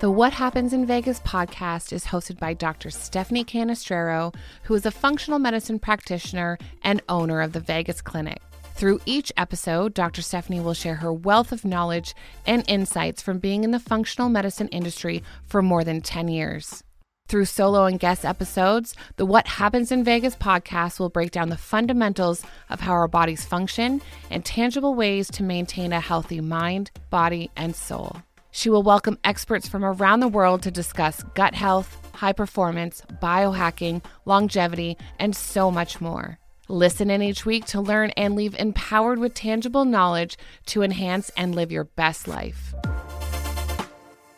The What Happens in Vegas podcast is hosted by Dr. Stephanie Canestraro, who is a functional medicine practitioner and owner of the Vegas Clinic. Through each episode, Dr. Stephanie will share her wealth of knowledge and insights from being in the functional medicine industry for more than 10 years. Through solo and guest episodes, the What Happens in Vegas podcast will break down the fundamentals of how our bodies function and tangible ways to maintain a healthy mind, body, and soul. She will welcome experts from around the world to discuss gut health, high performance, biohacking, longevity, and so much more. Listen in each week to learn and leave empowered with tangible knowledge to enhance and live your best life.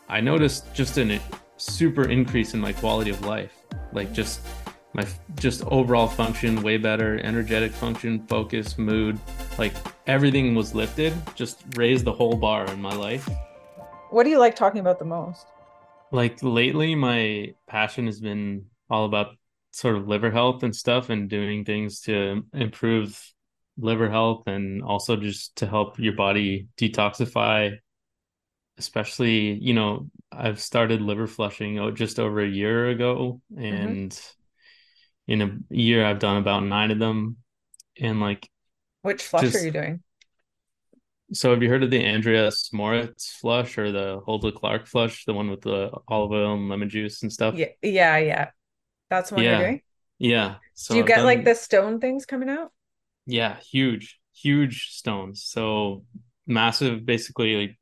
I noticed just a super increase in my quality of life. Like just my just overall function way better, energetic function, focus, mood, like everything was lifted, just raised the whole bar in my life. What do you like talking about the most? Like lately, my passion has been all about sort of liver health and stuff and doing things to improve liver health and also just to help your body detoxify especially you know i've started liver flushing just over a year ago mm-hmm. and mm-hmm. in a year i've done about nine of them and like which flush just, are you doing so have you heard of the Andreas Moritz flush or the Hulda Clark flush, the one with the olive oil and lemon juice and stuff? Yeah, yeah, yeah. That's what yeah. you're doing. Yeah. So Do you I've get done... like the stone things coming out? Yeah, huge, huge stones. So massive, basically like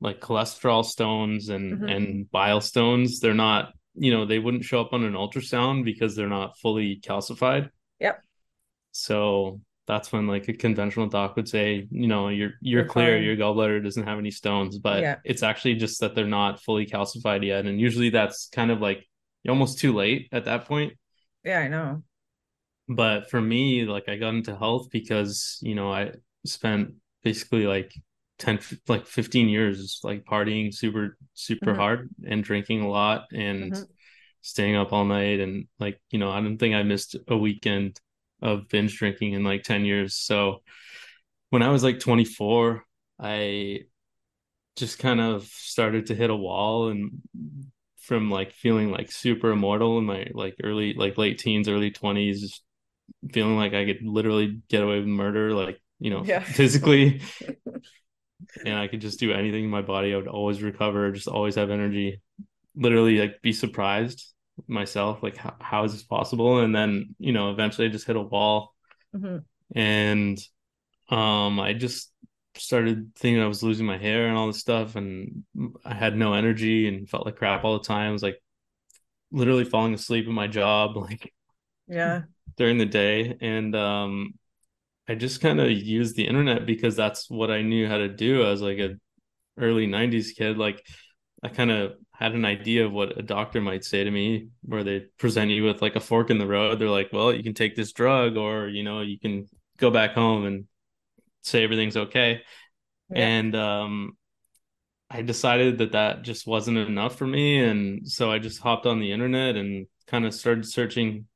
like cholesterol stones and mm-hmm. and bile stones. They're not, you know, they wouldn't show up on an ultrasound because they're not fully calcified. Yep. So that's when like a conventional doc would say, you know, you're you're, you're clear, fine. your gallbladder doesn't have any stones, but yeah. it's actually just that they're not fully calcified yet. And usually that's kind of like almost too late at that point. Yeah, I know. But for me, like I got into health because, you know, I spent basically like 10 like 15 years like partying super super mm-hmm. hard and drinking a lot and mm-hmm. staying up all night and like, you know, I don't think I missed a weekend of binge drinking in like 10 years. So when I was like 24, I just kind of started to hit a wall and from like feeling like super immortal in my like early like late teens early 20s feeling like i could literally get away with murder like you know yeah. physically and i could just do anything in my body i would always recover just always have energy literally like be surprised myself like how, how is this possible? And then you know eventually i just hit a wall. Mm-hmm. and um i just started thinking i was losing my hair and all this stuff and i had no energy and felt like crap all the time. I was like literally falling asleep in my job like yeah. during the day. And um i just kind of used the internet because that's what i knew how to do as like a early 90s kid. Like i kind of had an idea of what a doctor might say to me where they present you with like a fork in the road they're like well you can take this drug or you know you can go back home and say everything's okay yeah. and um i decided that that just wasn't enough for me and so i just hopped on the internet and kind of started searching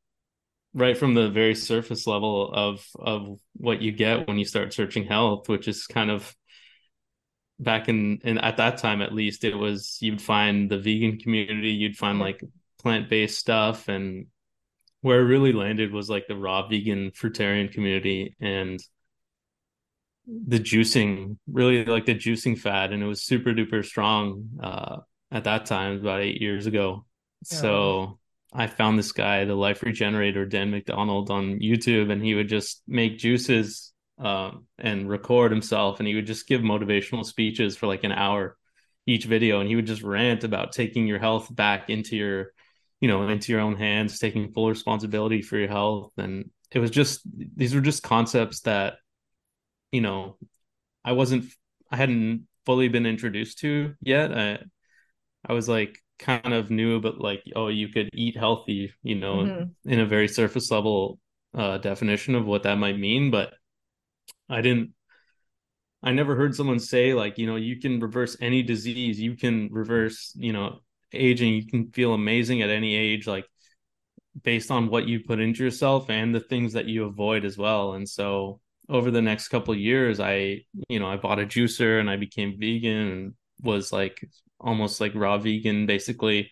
right from the very surface level of of what you get when you start searching health which is kind of back in and at that time at least it was you'd find the vegan community you'd find like plant-based stuff and where it really landed was like the raw vegan fruitarian community and the juicing really like the juicing fad and it was super duper strong uh at that time about eight years ago yeah. so i found this guy the life regenerator dan mcdonald on youtube and he would just make juices um, and record himself and he would just give motivational speeches for like an hour each video and he would just rant about taking your health back into your you know into your own hands taking full responsibility for your health. And it was just these were just concepts that you know i wasn't i hadn't fully been introduced to yet. I i was like kind of new but like oh you could eat healthy you know mm-hmm. in a very surface level uh definition of what that might mean. But I didn't I never heard someone say like, you know, you can reverse any disease, you can reverse, you know, aging, you can feel amazing at any age like based on what you put into yourself and the things that you avoid as well. And so over the next couple years, I, you know, I bought a juicer and I became vegan and was like almost like raw vegan, basically.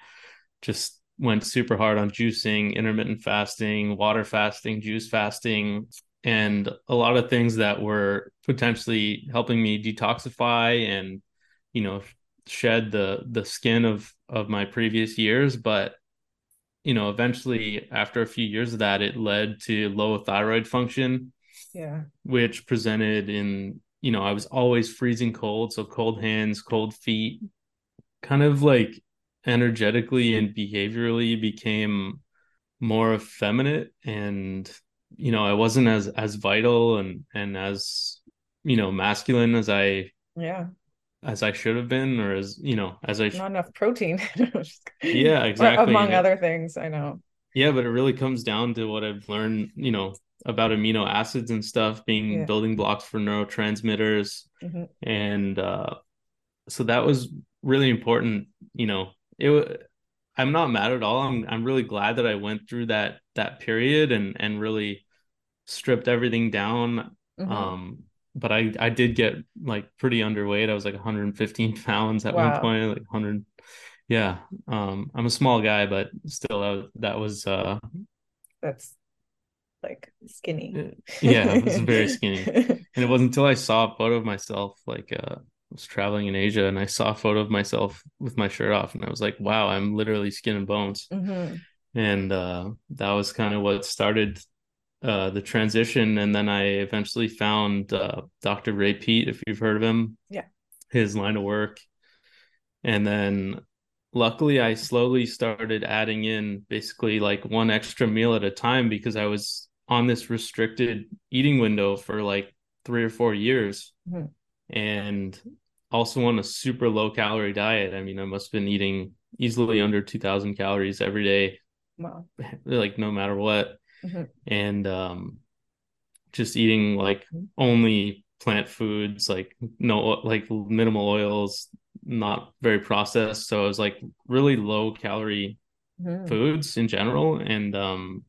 Just went super hard on juicing, intermittent fasting, water fasting, juice fasting, and a lot of things that were potentially helping me detoxify and you know shed the the skin of of my previous years. But you know eventually after a few years of that it led to low thyroid function yeah. which presented in you know i was always freezing cold. So cold hands cold feet kind of like energetically and behaviorally became more effeminate. And you know i wasn't as as vital and and as you know masculine as i yeah. as i should have been or as you know as i not enough protein. Yeah exactly. among other things i know. Yeah but it really comes down to what i've learned you know about amino acids and stuff being yeah. building blocks for neurotransmitters. Mm-hmm. and uh so that was really important you know. It i'm not mad at all. I'm i'm really glad that i went through that that period and and really stripped everything down. Mm-hmm. um but i i did get like pretty underweight. I was like 115 pounds at wow. one point like 100 yeah. Um i'm a small guy but still that, that was uh that's like skinny. Yeah it was very skinny. And it wasn't until i saw a photo of myself like uh was traveling in Asia and I saw a photo of myself with my shirt off and I was like, wow, I'm literally skin and bones. Mm-hmm. And uh, that was kind of what started uh, the transition. And then I eventually found uh, Dr. Ray Peat, if you've heard of him. Yeah. His line of work. And then luckily I slowly started adding in basically like one extra meal at a time because I was on this restricted eating window for like three or four years. Mm-hmm. And also on a super low calorie diet. I mean, I must have been eating easily under 2000 calories every day. Wow. Like no matter what. Mm-hmm. And um just eating like only plant foods, like no like minimal oils, not very processed. So it was like really low calorie mm-hmm. foods in general. And um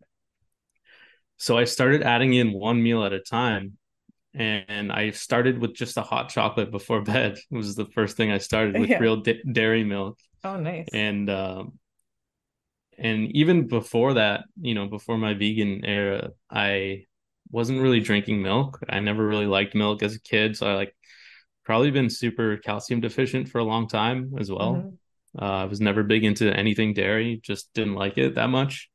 so I started adding in one meal at a time and I started with just a hot chocolate before bed. It was the first thing I started with yeah. real d- dairy milk. Oh, nice. And um, and even before that, you know, before my vegan era, I wasn't really drinking milk. I never really liked milk as a kid, so I like probably been super calcium deficient for a long time as well. Mm-hmm. Uh, I was never big into anything dairy, just didn't like it that much.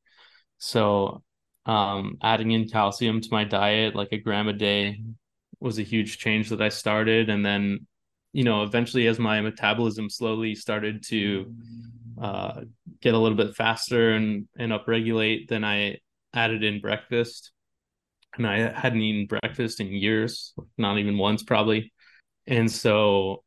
So um, adding in calcium to my diet, like a gram a day, was a huge change that I started. And then, you know, eventually as my metabolism slowly started to uh, get a little bit faster and, and upregulate, then I added in breakfast. And I hadn't eaten breakfast in years, not even once probably. And so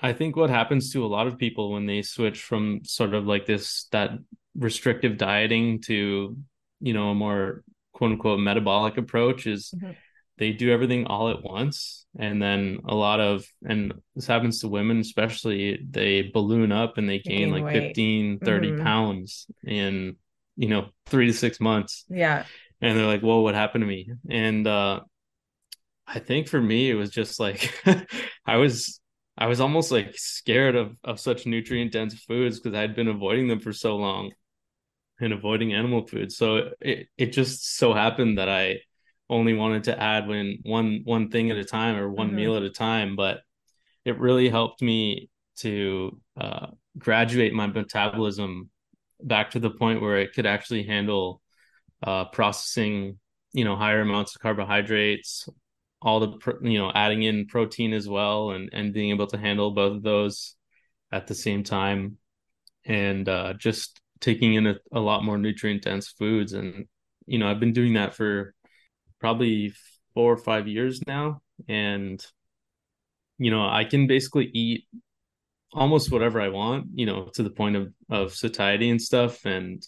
I think what happens to a lot of people when they switch from sort of like this, that restrictive dieting to, you know, a more quote unquote metabolic approach is mm-hmm they do everything all at once. And then a lot of and this happens to women especially they balloon up and they gain, gain like weight. 15 30 mm-hmm. pounds in you know three to six months. Yeah. And they're like whoa what happened to me? And uh i think for me it was just like i was i was almost like scared of of such nutrient dense foods because i'd been avoiding them for so long and avoiding animal food. So it, it just so happened that i only wanted to add when one one thing at a time or one mm-hmm. meal at a time but it really helped me to uh, graduate my metabolism back to the point where it could actually handle uh, processing you know higher amounts of carbohydrates all the you know adding in protein as well and and being able to handle both of those at the same time and uh, just taking in a, a lot more nutrient dense foods and you know i've been doing that for probably four or five years now. And you know i can basically eat almost whatever i want you know to the point of of satiety and stuff and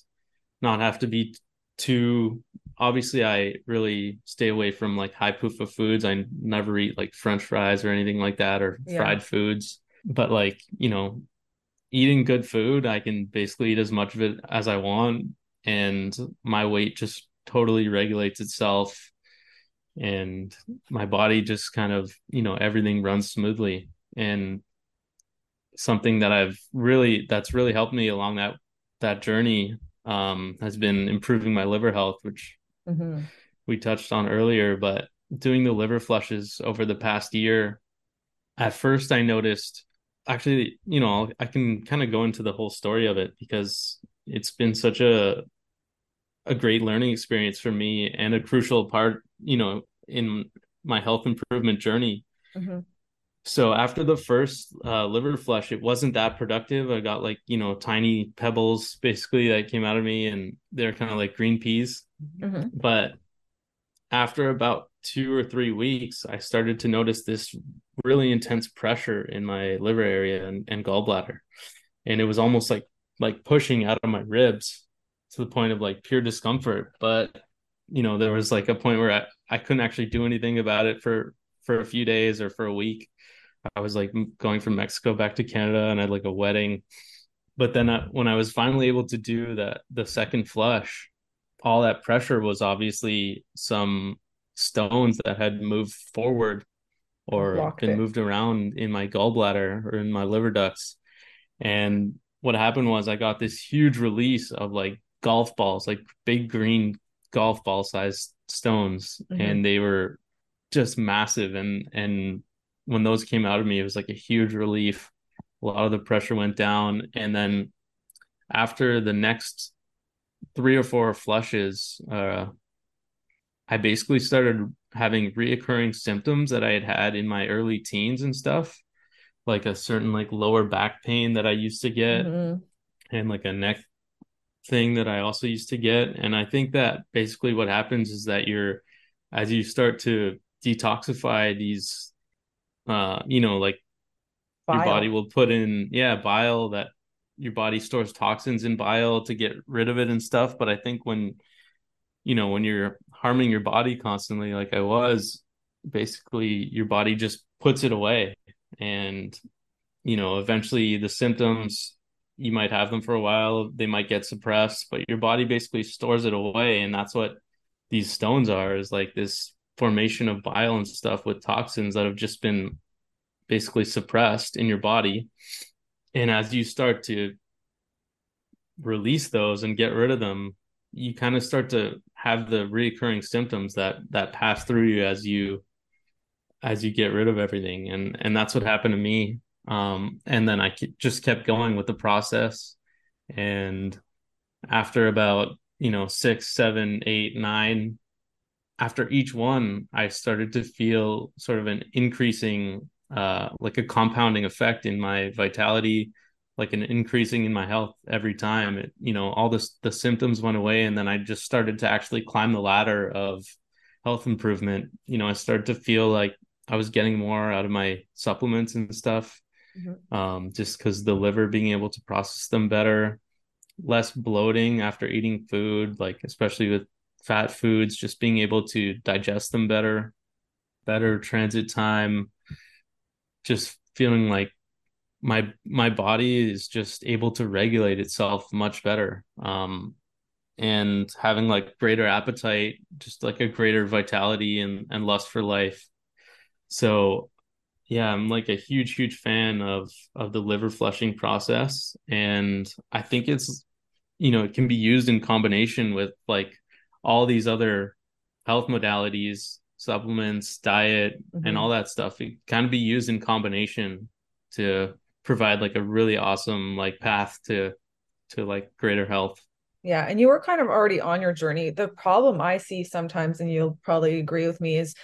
not have to be too obviously i really stay away from like high PUFA foods. I never eat like french fries or anything like that or yeah. fried foods. But like you know eating good food i can basically eat as much of it as i want. And my weight just totally regulates itself and my body just kind of you know everything runs smoothly and something that I've really that's really helped me along that that journey um, has been improving my liver health, which mm-hmm. we touched on earlier. But doing the liver flushes over the past year, at first I noticed actually, you know, I can kind of go into the whole story of it because it's been such a a great learning experience for me and a crucial part, you know, in my health improvement journey. Mm-hmm. So after the first uh, liver flush, it wasn't that productive. I got like you know tiny pebbles basically that came out of me, and they're kind of like green peas. Mm-hmm. But after about two or three weeks, I started to notice this really intense pressure in my liver area and, and gallbladder, and it was almost like like pushing out of my ribs to the point of like pure discomfort. But you know, there was like a point where I, I couldn't actually do anything about it for for a few days or for a week. I was like going from Mexico back to Canada and I had like a wedding. But then I, when I was finally able to do that, the second flush, all that pressure was obviously some stones that had moved forward or Blocked been it. moved around in my gallbladder or in my liver ducts. And what happened was I got this huge release of like golf balls, like big green golf ball sized stones. Mm-hmm. And they were just massive. And, and when those came out of me, it was like a huge relief. A lot of the pressure went down. And then after the next three or four flushes, uh, I basically started having reoccurring symptoms that I had had in my early teens and stuff, like a certain like lower back pain that I used to get, mm-hmm. and like a neck thing that I also used to get. And I think that basically what happens is that you're as you start to detoxify these uh you know like bile. your body will put in yeah bile that your body stores toxins in bile to get rid of it and stuff but i think when you know when you're harming your body constantly like i was basically your body just puts it away and you know eventually the symptoms you might have them for a while they might get suppressed but your body basically stores it away and that's what these stones are is like this formation of bile and stuff with toxins that have just been basically suppressed in your body. And as you start to release those and get rid of them, you kind of start to have the recurring symptoms that that pass through you as you as you get rid of everything and and that's what happened to me um and then i just kept going with the process and after about you know six seven eight nine after each one, I started to feel sort of an increasing, uh, like a compounding effect in my vitality, like an increasing in my health every time. It, you know, all this the symptoms went away, and then I just started to actually climb the ladder of health improvement. You know, I started to feel like I was getting more out of my supplements and stuff, mm-hmm. um, just because the liver being able to process them better, less bloating after eating food, like especially with fat foods, just being able to digest them better, better transit time, just feeling like my my body is just able to regulate itself much better. Um and having like greater appetite, just like a greater vitality and, and lust for life. So yeah, I'm like a huge, huge fan of of the liver flushing process. And I think it's you know, it can be used in combination with like all these other health modalities, supplements, diet, mm-hmm. and all that stuff. It kind of be used in combination to provide like a really awesome like path to to like greater health. Yeah, and you were kind of already on your journey. The problem I see sometimes, and you'll probably agree with me, is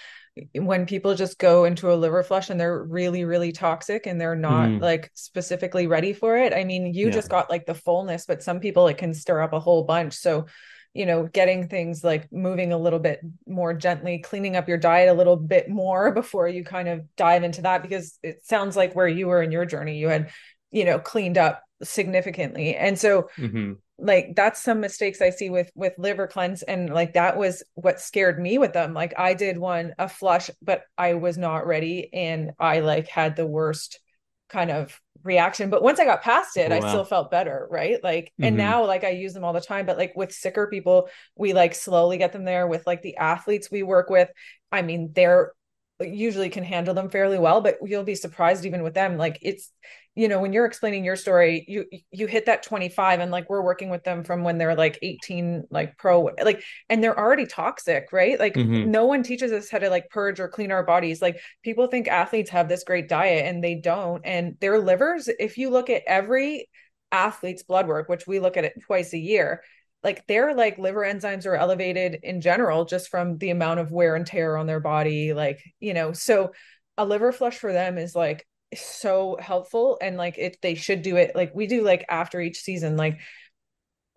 when people just go into a liver flush and they're really really toxic and they're not mm. like specifically ready for it i mean you yeah. just got like the fullness but some people it can stir up a whole bunch so you know getting things like moving a little bit more gently cleaning up your diet a little bit more before you kind of dive into that because it sounds like where you were in your journey you had you know cleaned up significantly. And so mm-hmm. like that's some mistakes i see with with liver cleanse and like that was what scared me with them. Like i did one a flush but i was not ready and i like had the worst kind of reaction. But once i got past it oh, i still felt better right? Like mm-hmm. and now like i use them all the time but like with sicker people we like slowly get them there. With like the athletes we work with i mean they're usually can handle them fairly well but you'll be surprised even with them. Like it's you know when you're explaining your story you you hit that 25 and like we're working with them from when they're like 18 like pro like and they're already toxic right? Like mm-hmm. no one teaches us how to like purge or clean our bodies. Like people think athletes have this great diet and they don't and their livers if you look at every athlete's blood work which we look at it twice a year like their like liver enzymes are elevated in general just from the amount of wear and tear on their body like you know so a liver flush for them is like so helpful and like it they should do it like we do like after each season like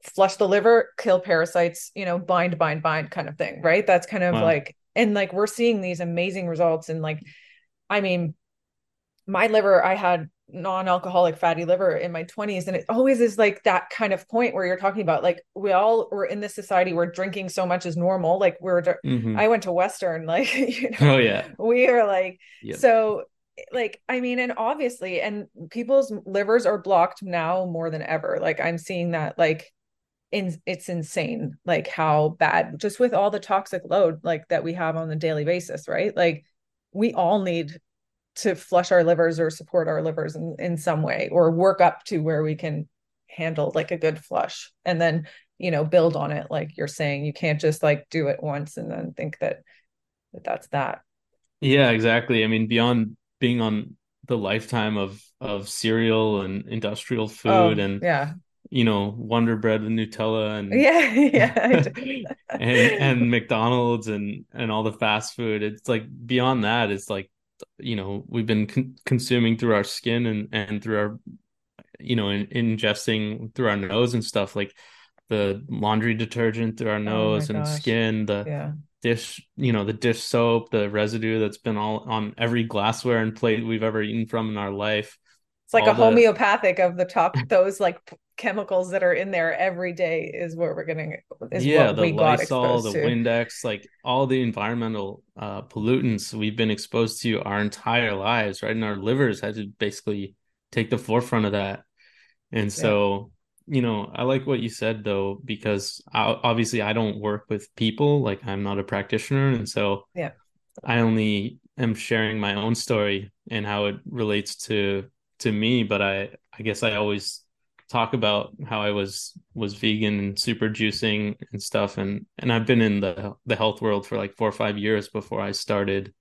flush the liver kill parasites you know bind bind bind kind of thing right that's kind of wow. like and like we're seeing these amazing results and like i mean my liver i had non-alcoholic fatty liver in my 20s and it always is like that kind of point where you're talking about like we all were in this society where drinking so much is normal like we're mm-hmm. i went to western like you know oh yeah we are like yep. so like i mean and obviously and people's livers are blocked now more than ever like i'm seeing that like in it's insane like how bad just with all the toxic load like that we have on a daily basis right like we all need to flush our livers or support our livers in, in some way or work up to where we can handle like a good flush and then you know build on it like you're saying. You can't just like do it once and then think that, that that's that. Yeah exactly. I mean beyond being on the lifetime of of cereal and industrial oh, food oh, and yeah. you know wonder bread with nutella and yeah yeah and, and mcdonald's and and all the fast food. It's like beyond that it's like you know we've been con- consuming through our skin and and through our you know in, ingesting through our nose and stuff like the laundry detergent through our oh nose oh and gosh. skin the yeah. dish you know the dish soap the residue that's been all on every glassware and plate we've ever eaten from in our life it's like a the... homeopathic of the top those like chemicals that are in there every day is what we're getting is yeah the lysol the to. windex like all the environmental uh, pollutants we've been exposed to our entire lives right? And our livers had to basically take the forefront of that. And so yeah. you know i like what you said though because I, obviously i don't work with people like i'm not a practitioner. And so yeah. I only am sharing my own story and how it relates to to me. But i i guess i always talk about how I was was vegan and super juicing and stuff. And and I've been in the the health world for like 4 or 5 years before I started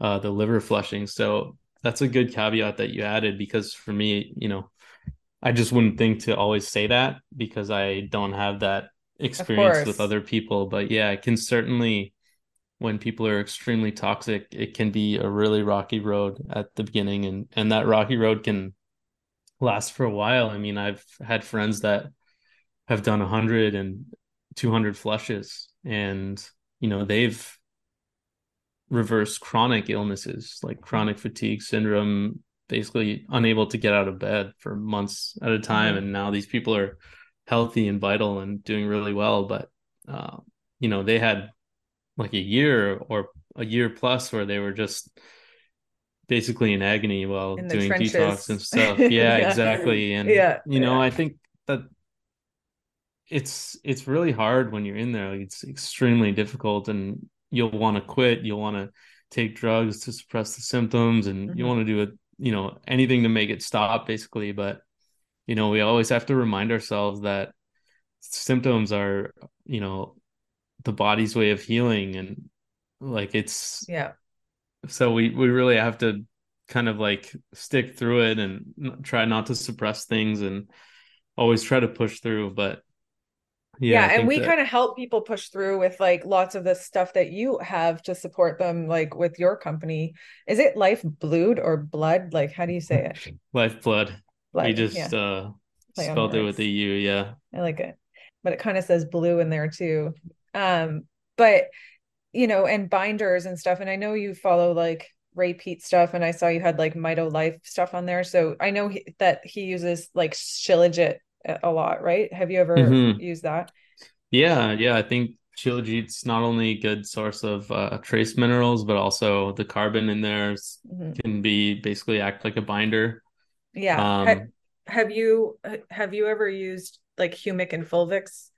uh the liver flushing. So that's a good caveat that you added because for me you know I just wouldn't think to always say that because I don't have that experience with other people. But yeah it can certainly when people are extremely toxic it can be a really rocky road at the beginning. And and that rocky road can last for a while. I mean, I've had friends that have done 100 and 200 flushes and you know, they've reversed chronic illnesses like chronic fatigue syndrome, basically unable to get out of bed for months at a time mm-hmm. and now these people are healthy and vital and doing really well, but uh, you know, they had like a year or a year plus where they were just basically in agony while in doing trenches. detox and stuff. Yeah, yeah, exactly. And yeah, you know, yeah. I think that it's it's really hard when you're in there. Like it's extremely difficult and you'll want to quit, you'll want to take drugs to suppress the symptoms and mm-hmm. you want to do it, you know, anything to make it stop basically, but you know, we always have to remind ourselves that symptoms are, you know, the body's way of healing and like it's yeah so we we really have to kind of like stick through it and try not to suppress things and always try to push through but yeah, yeah and we that... kind of help people push through with like lots of the stuff that you have to support them like with your company. Is it life blood or blood? Like how do you say it? Life blood, blood we just yeah. uh Play spelled it with a u yeah. I like it but it kind of says blue in there too. Um but you know, and binders and stuff. And I know you follow like Ray Peat stuff, and I saw you had like Mito Life stuff on there. So I know he, that he uses like Shilajit a lot, right? Have you ever mm-hmm. used that? Yeah, yeah. I think Shilajit's not only a good source of uh, trace minerals, but also the carbon in there mm-hmm. can be basically act like a binder. Yeah. Um, have, have you have you ever used like humic and fulvix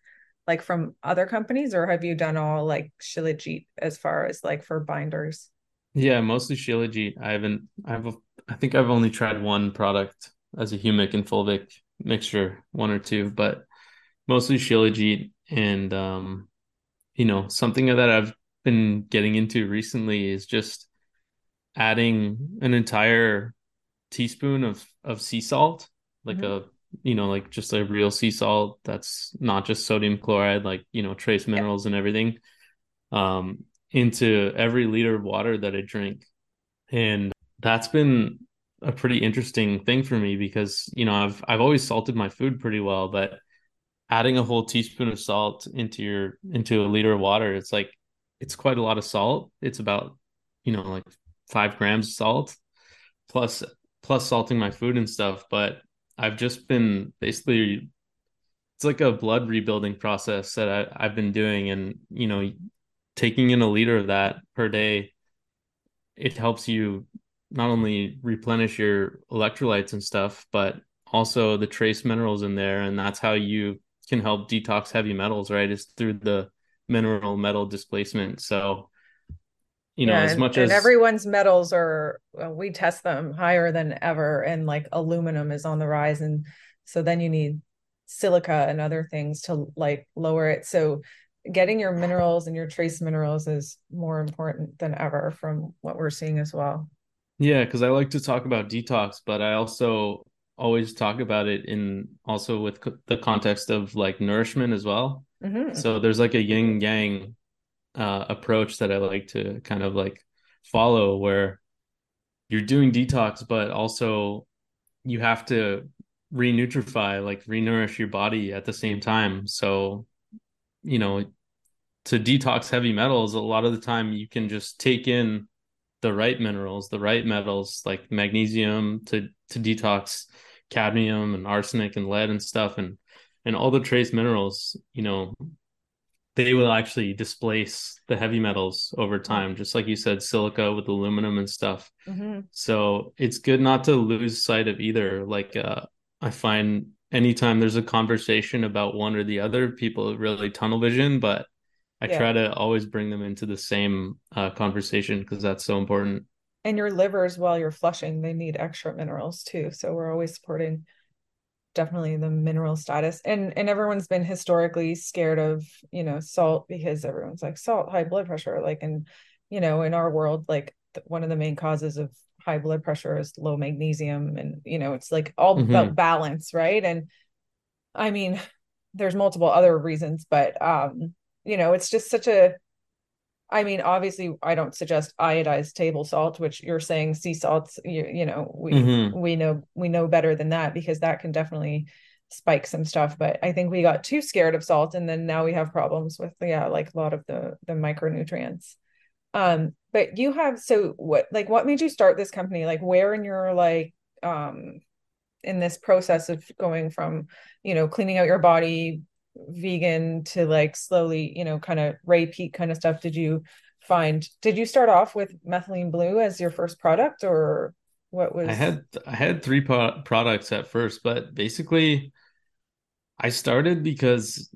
like from other companies or have you done all like shilajit as far as like for binders Yeah, mostly Shilajit. I haven't. I've. I think I've only tried one product as a humic and fulvic mixture, one or two, but mostly Shilajit and um, you know, something that I've been getting into recently is just adding an entire teaspoon of of sea salt, like mm-hmm. a you know, like just a real sea salt that's not just sodium chloride, like you know, trace minerals yeah. and everything, um, into every liter of water that I drink, and that's been a pretty interesting thing for me because you know I've I've always salted my food pretty well, but adding a whole teaspoon of salt into your into a liter of water, it's like it's quite a lot of salt. It's about you know like five grams of salt plus plus salting my food and stuff. But I've just been basically it's like a blood rebuilding process that I, I've been doing, and you know, taking in a liter of that per day, it helps you not only replenish your electrolytes and stuff, but also the trace minerals in there, and that's how you can help detox heavy metals, right? Is through the mineral metal displacement. So, you know, yeah, as much and, as and everyone's metals are, well, we test them higher than ever, and like aluminum is on the rise, and so then you need silica and other things to like lower it. So, getting your minerals and your trace minerals is more important than ever from what we're seeing as well. Yeah, because I like to talk about detox, but I also always talk about it in also with the context of like nourishment as well. Mm-hmm. So there's like a yin yang uh, approach that I like to kind of like follow where you're doing detox, but also you have to renutrify, like renourish your body at the same time. So, you know, to detox heavy metals, a lot of the time you can just take in the right minerals, the right metals like magnesium to to detox cadmium and arsenic and lead and stuff and and all the trace minerals, you know, they will actually displace the heavy metals over time, just like you said, silica with aluminum and stuff. Mm-hmm. So it's good not to lose sight of either. Like uh, I find anytime there's a conversation about one or the other, people really tunnel vision, but I yeah. try to always bring them into the same uh, conversation because that's so important. And your livers, while you're flushing, they need extra minerals too. So we're always supporting definitely the mineral status. And and everyone's been historically scared of you know salt because everyone's like salt, high blood pressure. Like and you know in our world, like one of the main causes of high blood pressure is low magnesium, and you know it's like all mm-hmm. about balance, right? And I mean, there's multiple other reasons, but um you know it's just such a I mean, obviously, I don't suggest iodized table salt, which you're saying sea salts. You, you know, we mm-hmm. we know we know better than that because that can definitely spike some stuff. But I think we got too scared of salt, and then now we have problems with yeah, like a lot of the the micronutrients. Um, but you have so what like what made you start this company? Like where in your like um in this process of going from you know cleaning out your body vegan to like slowly, you know, kind of Ray kind of stuff did you find? Did you start off with methylene blue as your first product or what was I had I had three pro- products at first, but basically I started because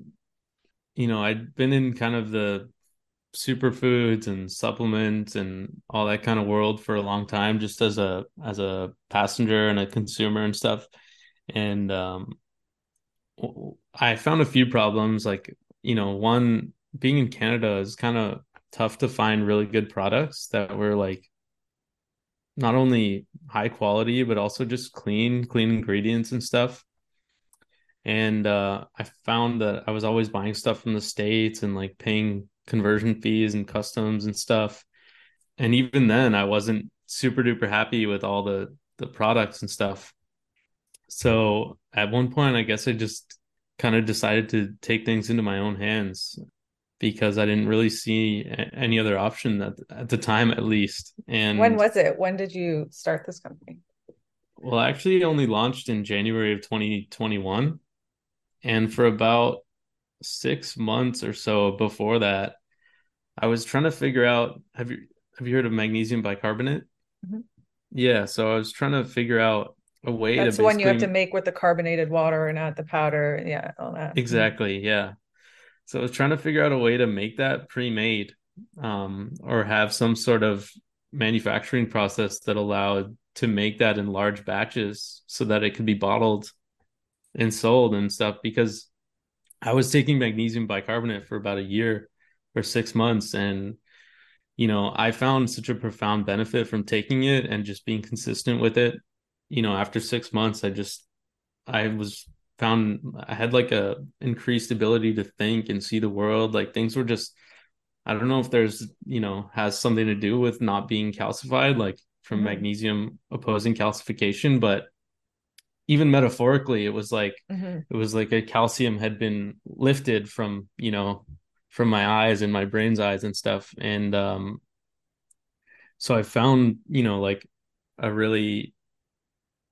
you know, I'd been in kind of the superfoods and supplements and all that kind of world for a long time just as a as a passenger and a consumer and stuff and um I found a few problems. Like, you know, one being in Canada is kind of tough to find really good products that were like not only high quality, but also just clean, clean ingredients and stuff. And uh, I found that I was always buying stuff from the States and like paying conversion fees and customs and stuff. And even then, I wasn't super duper happy with all the the products and stuff. So at one point, I guess I just kind of decided to take things into my own hands because I didn't really see any other option at, at the time, at least. And when was it? When did you start this company? Well, actually, only launched in January of 2021. And for about six months or so before that, I was trying to figure out have you have you heard of magnesium bicarbonate? Mm-hmm. Yeah, so I was trying to figure out a way That's the one you have to make with the carbonated water and add the powder. Yeah, all that. Exactly. Yeah. So I was trying to figure out a way to make that pre-made um, or have some sort of manufacturing process that allowed to make that in large batches so that it could be bottled and sold and stuff because I was taking magnesium bicarbonate for about a year or 6 months and you know, I found such a profound benefit from taking it and just being consistent with it. You know, after 6 months I just I was found I had like a increased ability to think and see the world. Like things were just I don't know if there's, you know, has something to do with not being calcified, like from mm-hmm. magnesium opposing calcification, but even metaphorically, it was like mm-hmm. it was like a calcium had been lifted from, you know, from my eyes and my brain's eyes and stuff. And um so I found, you know, like a really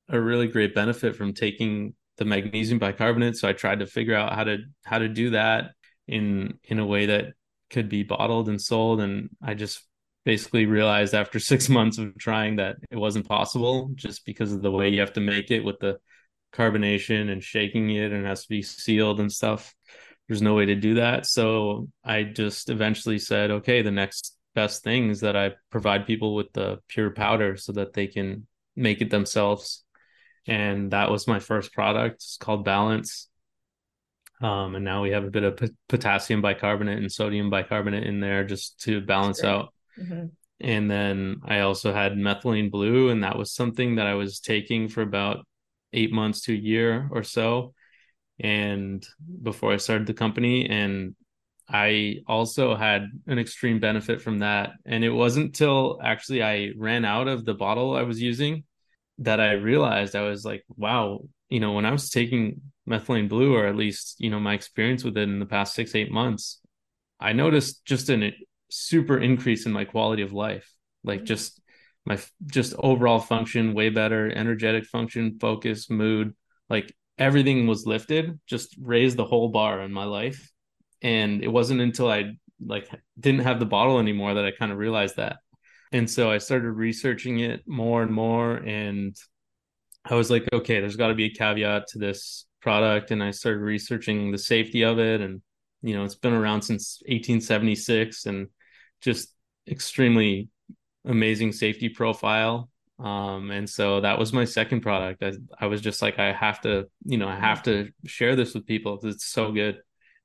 a really great benefit from taking the magnesium bicarbonate. So I tried to figure out how to how to do that in in a way that could be bottled and sold. And I just basically realized after six months of trying that it wasn't possible just because of the way you have to make it with the carbonation and shaking it and it has to be sealed and stuff. There's no way to do that. So I just eventually said, okay, the next best thing is that I provide people with the pure powder so that they can make it themselves. And that was my first product. It's called Balance. Um, and now we have a bit of p- potassium bicarbonate and sodium bicarbonate in there just to balance out. Mm-hmm. And then I also had methylene blue, and that was something that I was taking for about eight months to a year or so. And before I started the company, and I also had an extreme benefit from that. And it wasn't till actually I ran out of the bottle I was using that I realized I was like, wow, you know, when I was taking methylene blue, or at least, you know, my experience with it in the past six, eight months, I noticed just a super increase in my quality of life. Like mm-hmm. just my just overall function way better, energetic function, focus, mood, like everything was lifted, just raised the whole bar in my life. And it wasn't until I like didn't have the bottle anymore that I kind of realized that. And so I started researching it more and more and I was like, okay, there's got to be a caveat to this product. And I started researching the safety of it. And, you know, it's been around since 1876 and just extremely amazing safety profile. Um, and so that was my second product. I, I was just like, I have to, you know, I have to share this with people. It's so good.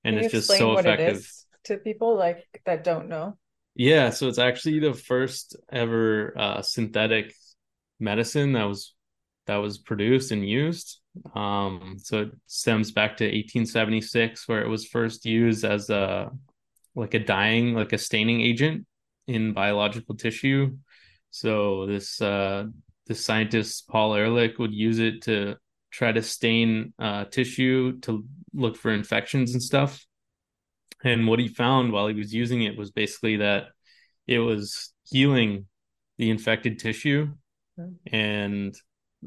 And Can it's just so effective to people like that don't know. Yeah. So it's actually the first ever uh, synthetic medicine that was that was produced and used. Um, so it stems back to 1876, where it was first used as a like a dyeing, like a staining agent in biological tissue. So this uh, this scientist Paul Ehrlich would use it to try to stain uh, tissue to look for infections and stuff. And what he found while he was using it was basically that it was healing the infected tissue. And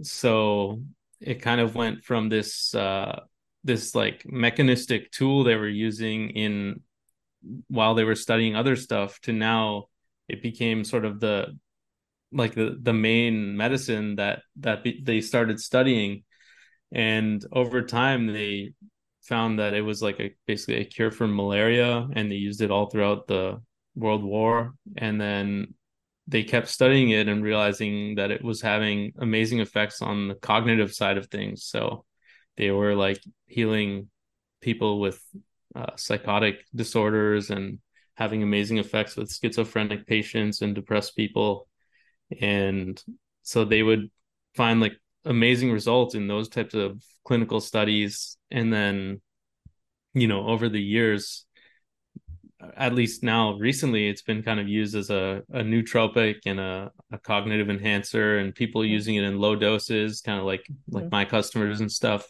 so it kind of went from this uh this like mechanistic tool they were using in while they were studying other stuff to now it became sort of the like the the main medicine that that be, they started studying. And over time they found that it was like a basically a cure for malaria and they used it all throughout the world war and then they kept studying it and realizing that it was having amazing effects on the cognitive side of things. So they were like healing people with uh, psychotic disorders and having amazing effects with schizophrenic patients and depressed people. And so they would find like amazing results in those types of clinical studies. And then, you know, over the years, at least now recently it's been kind of used as a, a nootropic and a, a cognitive enhancer and people mm-hmm. using it in low doses kind of like like mm-hmm. my customers and stuff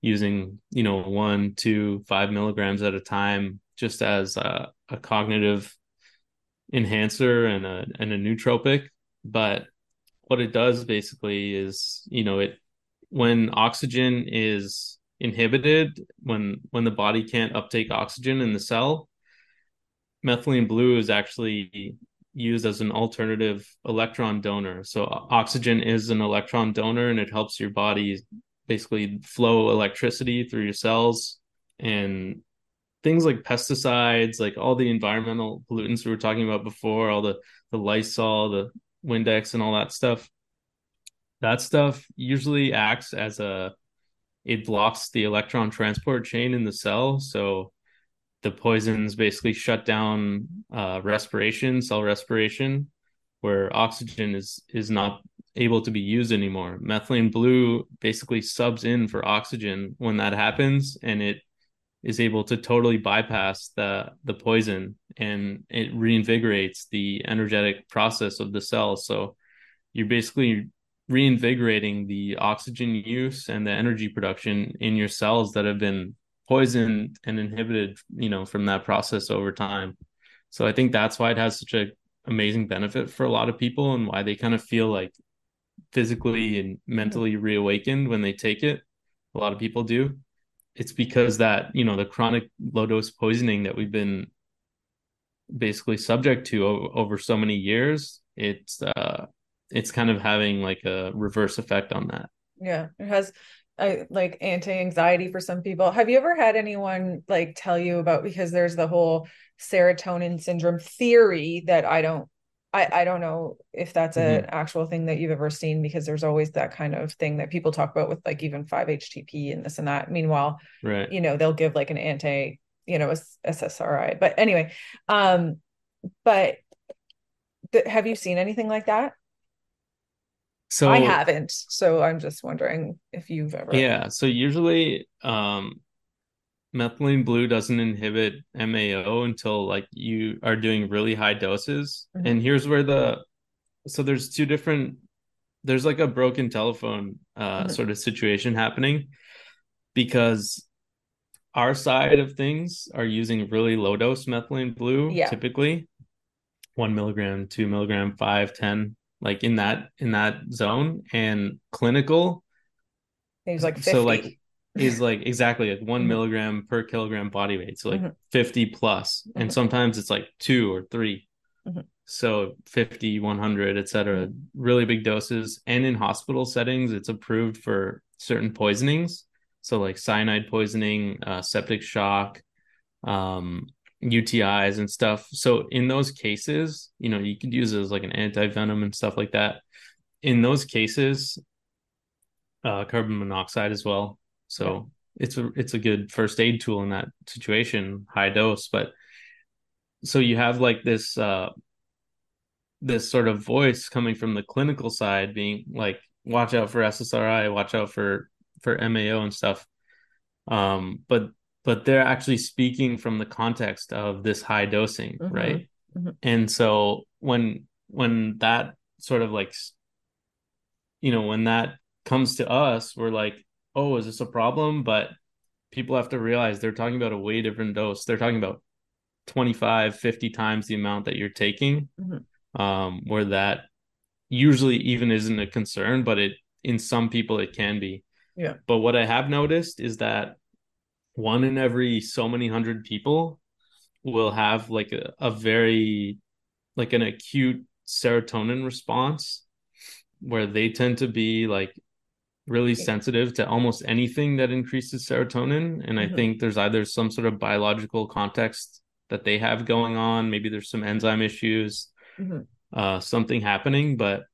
using you know one two five milligrams at a time just as a, a cognitive enhancer and a and a nootropic but what it does basically is you know it when oxygen is inhibited when when the body can't uptake oxygen in the cell methylene blue is actually used as an alternative electron donor. So oxygen is an electron donor and it helps your body basically flow electricity through your cells and things like pesticides, like all the environmental pollutants we were talking about before, all the the Lysol, the Windex and all that stuff. That stuff usually acts as a it blocks the electron transport chain in the cell. So the poisons basically shut down uh, respiration, cell respiration, where oxygen is is not able to be used anymore. Methylene blue basically subs in for oxygen when that happens, and it is able to totally bypass the the poison and it reinvigorates the energetic process of the cell. So you're basically reinvigorating the oxygen use and the energy production in your cells that have been poisoned and inhibited, you know, from that process over time. So I think that's why it has such a amazing benefit for a lot of people and why they kind of feel like physically and mentally reawakened when they take it. A lot of people do. It's because that, you know, the chronic low dose poisoning that we've been basically subject to over so many years, it's uh it's kind of having like a reverse effect on that. Yeah, it has I like anti-anxiety for some people. Have you ever had anyone like tell you about because there's the whole serotonin syndrome theory that I don't I, I don't know if that's mm-hmm. an actual thing that you've ever seen because there's always that kind of thing that people talk about with like even 5-HTP and this and that. Meanwhile, right. you know, they'll give like an anti, you know, SSRI. But anyway, um, but th- have you seen anything like that? So I haven't. So I'm just wondering if you've ever. Yeah. So usually, um, methylene blue doesn't inhibit MAO until like you are doing really high doses. Mm-hmm. And here's where the so there's two different there's like a broken telephone uh mm-hmm. sort of situation happening because our side of things are using really low dose methylene blue yeah. typically one milligram two milligram five ten like in that in that zone and clinical he's like 50. so like is like exactly like one mm-hmm. milligram per kilogram body weight so like mm-hmm. 50 plus. Mm-hmm. and sometimes it's like two or 3 mm-hmm. so 50 100 etc mm-hmm. really big doses and in hospital settings it's approved for certain poisonings so like cyanide poisoning uh, septic shock um, UTIs and stuff. So in those cases, you know, you could use it as like an anti-venom and stuff like that. In those cases, uh, carbon monoxide as well. So it's a it's a good first aid tool in that situation, high dose. But so you have like this uh this sort of voice coming from the clinical side being like watch out for SSRI, watch out for for MAO and stuff. Um, but but they're actually speaking from the context of this high dosing, mm-hmm. right? Mm-hmm. And so when when that sort of like you know, when that comes to us, we're like, "Oh, is this a problem?" But people have to realize they're talking about a way different dose. They're talking about 25, 50 times the amount that you're taking. Mm-hmm. Um, where that usually even isn't a concern, but it in some people it can be. Yeah. But what I have noticed is that one in every so many hundred people will have like a, a very like an acute serotonin response where they tend to be like really sensitive to almost anything that increases serotonin and mm-hmm. i think there's either some sort of biological context that they have going on maybe there's some enzyme issues mm-hmm. uh, something happening but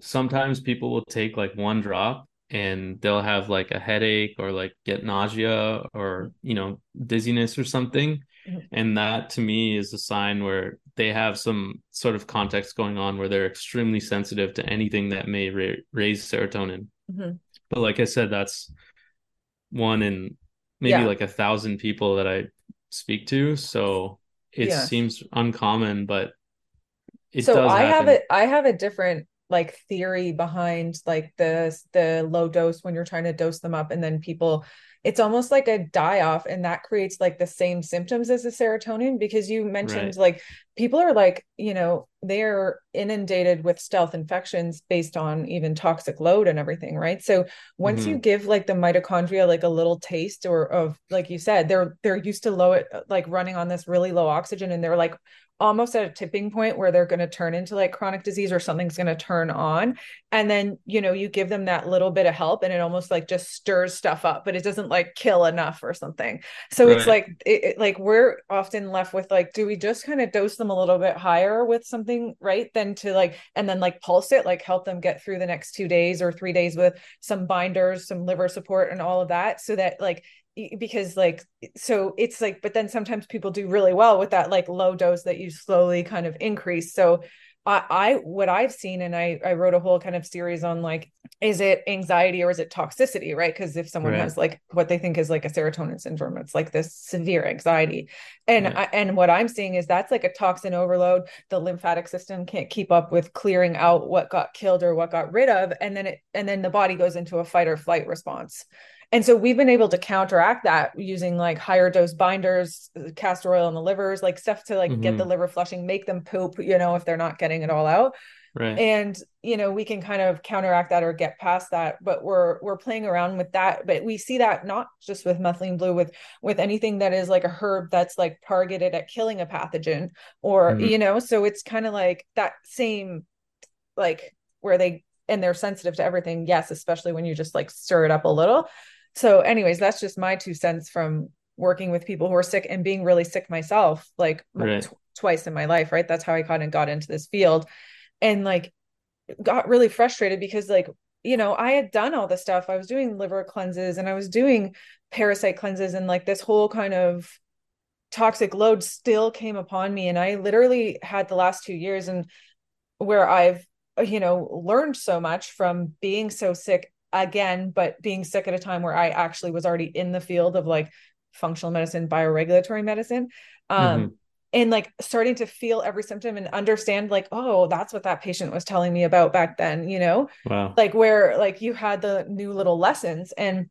sometimes people will take like one drop and they'll have like a headache or like get nausea or you know dizziness or something mm-hmm. and that to me is a sign where they have some sort of context going on where they're extremely sensitive to anything that may ra- raise serotonin mm-hmm. but like i said that's one in maybe yeah. like a thousand people that i speak to so it yeah. seems uncommon but it so i happen. have it i have a different like theory behind like the the low dose when you're trying to dose them up and then people it's almost like a die off and that creates like the same symptoms as the serotonin because you mentioned right. like people are like you know they're inundated with stealth infections based on even toxic load and everything right so once mm-hmm. you give like the mitochondria like a little taste or of like you said they're they're used to low it like running on this really low oxygen and they're like almost at a tipping point where they're going to turn into like chronic disease or something's going to turn on and then you know you give them that little bit of help and it almost like just stirs stuff up but it doesn't like kill enough or something so right. it's like it, it, like we're often left with like do we just kind of dose them a little bit higher with something right then to like and then like pulse it like help them get through the next 2 days or 3 days with some binders some liver support and all of that so that like because like so it's like but then sometimes people do really well with that like low dose that you slowly kind of increase so I, I what I've seen, and I I wrote a whole kind of series on like, is it anxiety or is it toxicity, right? Because if someone right. has like what they think is like a serotonin syndrome, it's like this severe anxiety, and I, and what I'm seeing is that's like a toxin overload. The lymphatic system can't keep up with clearing out what got killed or what got rid of, and then it and then the body goes into a fight or flight response. And so we've been able to counteract that using like higher dose binders, castor oil in the livers, like stuff to like mm-hmm. get the mm-hmm. liver flushing, make them poop, you know, if they're not getting it all out. Right. And you know, we can kind of counteract that or get past that, but we're we're playing around with that. But we see that not just with methylene blue, with with anything that is like a herb that's like targeted at killing a pathogen, or mm-hmm. you know, so it's kind of like that same like where they and they're sensitive to everything. Yes, especially when you just like stir it up a little so anyways that's just my two cents from working with people who are sick and being really sick myself like right. t- twice in my life right? That's how i kind of got into this field. And like got really frustrated because like you know i had done all the stuff. I was doing liver cleanses and i was doing parasite cleanses and like this whole kind of toxic load still came upon me. And i literally had the last 2 years and where i've you know learned so much from being so sick again, but being sick at a time where I actually was already in the field of like functional medicine, bioregulatory medicine. Um, mm-hmm. And like starting to feel every symptom and understand, like, oh, that's what that patient was telling me about back then, you know? Wow. Like, where like you had the new little lessons. And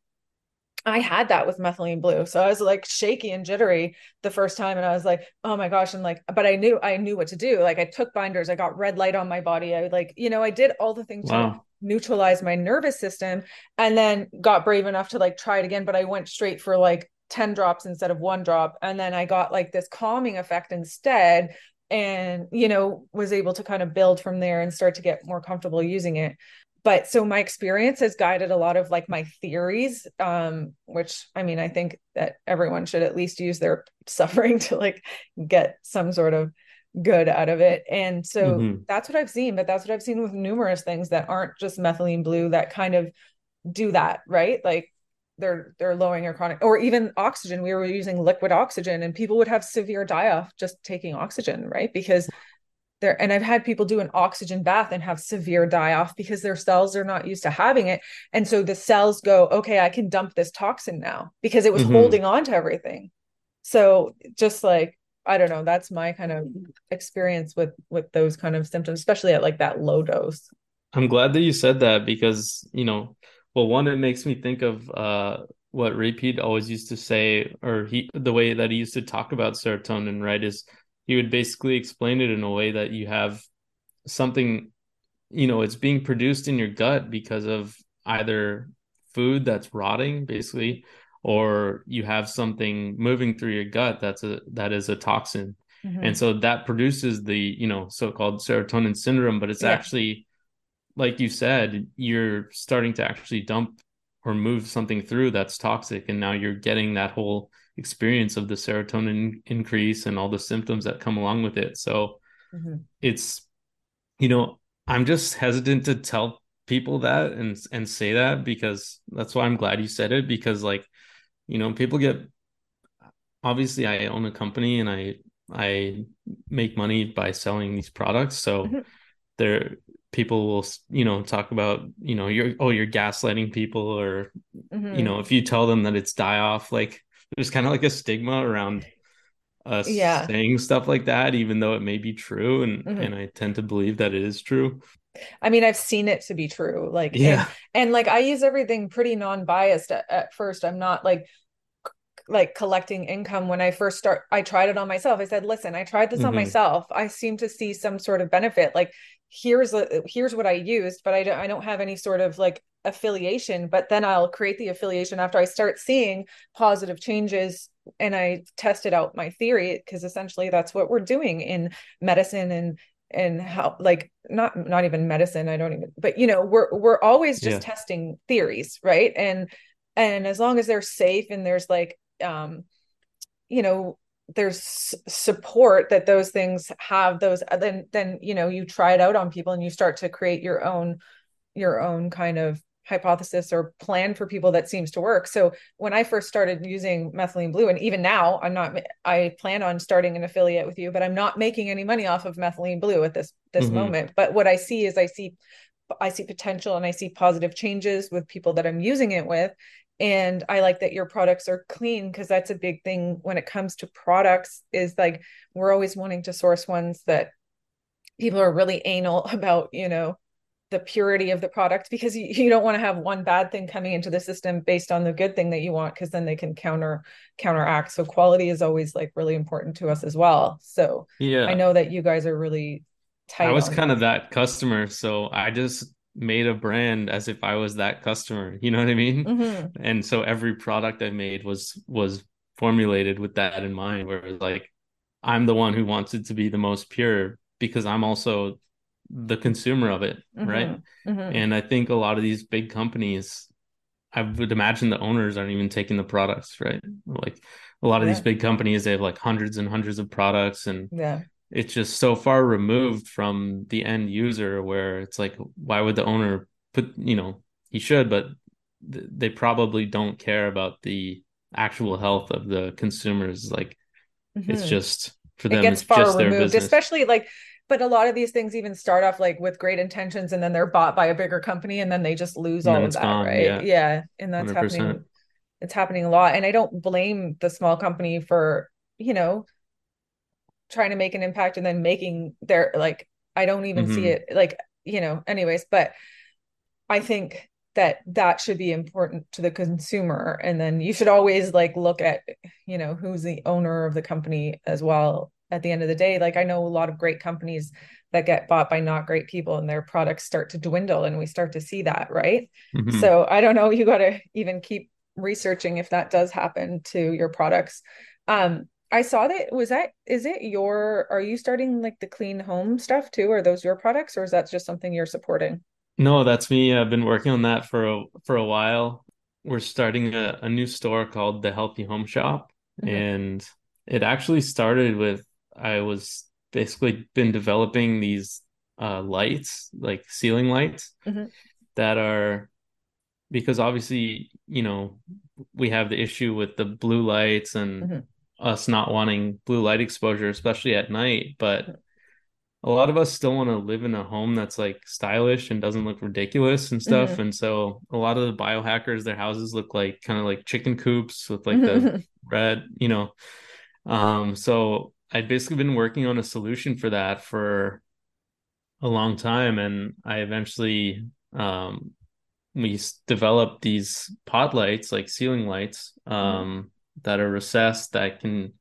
I had that with methylene blue. So I was like shaky and jittery the first time. And I was like, oh my gosh. And like, but I knew, I knew what to do. Like I took binders, I got red light on my body. I like, you know, I did all the things wow. to neutralize my nervous system and then got brave enough to like try it again. But I went straight for like 10 drops instead of one drop. And then I got like this calming effect instead and, you know, was able to kind of build from there and start to get more comfortable using it but so my experience has guided a lot of like my theories um which i mean i think that everyone should at least use their suffering to like get some sort of good out of it. And so mm-hmm. that's what i've seen but that's what i've seen with numerous things that aren't just methylene blue that kind of do that right? Like they're they're lowering your chronic or even oxygen. We were using liquid oxygen and people would have severe die off just taking oxygen right? Because there and i've had people do an oxygen bath and have severe die off because their cells are not used to having it. And so the cells go okay i can dump this toxin now because it was mm-hmm. holding on to everything. So just like i don't know that's my kind of experience with with those kind of symptoms especially at like that low dose i'm glad that you said that because you know well one it makes me think of uh what Ray Peat always used to say, or he the way that he used to talk about serotonin, right? Is he would basically explain it in a way that you have something you know it's being produced in your gut because of either food that's rotting basically or you have something moving through your gut that's a that is a toxin mm-hmm. and so that produces the you know so-called serotonin syndrome but it's yeah. actually like you said you're starting to actually dump or move something through that's toxic and now you're getting that whole experience of the serotonin increase and all the symptoms that come along with it. So mm-hmm. it's, you know, I'm just hesitant to tell people that and and say that because that's why I'm glad you said it because like, you know, people get obviously I own a company and I I make money by selling these products. So mm-hmm. there people will you know talk about you know you're oh you're gaslighting people or mm-hmm. you know if you tell them that it's die off like there's kind of like a stigma around us yeah. saying stuff like that, even though it may be true. And mm-hmm. and I tend to believe that it is true. I mean, I've seen it to be true. Like, yeah. And, and like I use everything pretty non-biased at, at first. I'm not like like collecting income when I first start I tried it on myself. I said, "Listen, I tried this mm-hmm. on myself. I seem to see some sort of benefit. Like here's a here's what I used, but I don't I don't have any sort of like affiliation but then i'll create the affiliation after i start seeing positive changes and i tested out my theory because essentially that's what we're doing in medicine and and how like not not even medicine i don't even but you know we're we're always just yeah. testing theories right and and as long as they're safe and there's like um you know there's support that those things have those then then you know you try it out on people and you start to create your own your own kind of hypothesis or plan for people that seems to work. So when I first started using methylene blue, and even now I'm not, I plan on starting an affiliate with you, but I'm not making any money off of methylene blue at this this mm-hmm. moment. But what I see is I see I see potential and I see positive changes with people that I'm using it with. And I like that your products are clean because that's a big thing when it comes to products, is like we're always wanting to source ones that people are really anal about, you know, the purity of the product because you, you don't want to have one bad thing coming into the system based on the good thing that you want because then they can counter counteract so quality is always like really important to us as well so yeah i know that you guys are really tight i was kind that. of that customer so i just made a brand as if i was that customer you know what i mean mm-hmm. and so every product i made was was formulated with that in mind where it was like i'm the one who wants it to be the most pure because i'm also the consumer of it, mm-hmm. right? Mm-hmm. And I think a lot of these big companies, I would imagine the owners aren't even taking the products, right? Like a lot of yeah. these big companies, they have like hundreds and hundreds of products, and yeah, it's just so far removed from the end user where it's like, why would the owner put, you know, he should, but th- they probably don't care about the actual health of the consumers. Like mm-hmm. it's just for them, it gets far removed, especially like but a lot of these things even start off like with great intentions and then they're bought by a bigger company and then they just lose all of that gone, right yeah. yeah and that's 100%. happening it's happening a lot and i don't blame the small company for you know trying to make an impact and then making their like i don't even mm-hmm. see it like you know anyways but i think that that should be important to the consumer and then you should always like look at you know who's the owner of the company as well at the end of the day like i know a lot of great companies that get bought by not great people and their products start to dwindle and we start to see that right mm-hmm. so i don't know you got to even keep researching if that does happen to your products um i saw that was that is it your are you starting like the clean home stuff too are those your products or is that just something you're supporting no that's me i've been working on that for a for a while we're starting a, a new store called the healthy home shop mm-hmm. and it actually started with I was basically been developing these uh, lights, like ceiling lights, mm-hmm. that are because obviously, you know, we have the issue with the blue lights and mm-hmm. Us not wanting blue light exposure, especially at night. But a lot of us still want to live in a home that's like stylish and doesn't look ridiculous and stuff. Mm-hmm. And so a lot of the biohackers, their houses look like kind of like chicken coops with like the red, you know. Um, so I'd basically been working on a solution for that for a long time, and I eventually um, we developed these pot lights, like ceiling lights, mm-hmm. um. That are recessed that can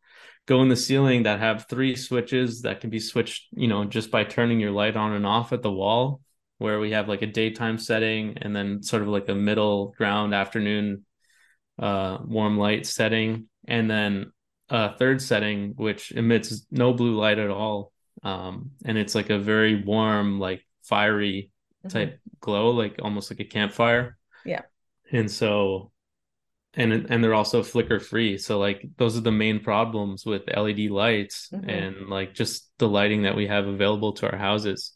go in the ceiling that have three switches that can be switched, you know, just by turning your light on and off at the wall. Where we have like a daytime setting and then sort of like a middle ground afternoon uh, warm light setting, and then a third setting which emits no blue light at all um, and it's like a very warm like fiery mm-hmm. type mm-hmm. glow like almost like a campfire yeah and so and and they're also flicker free so like those are the main problems with led lights mm-hmm. and like just the lighting that we have available to our houses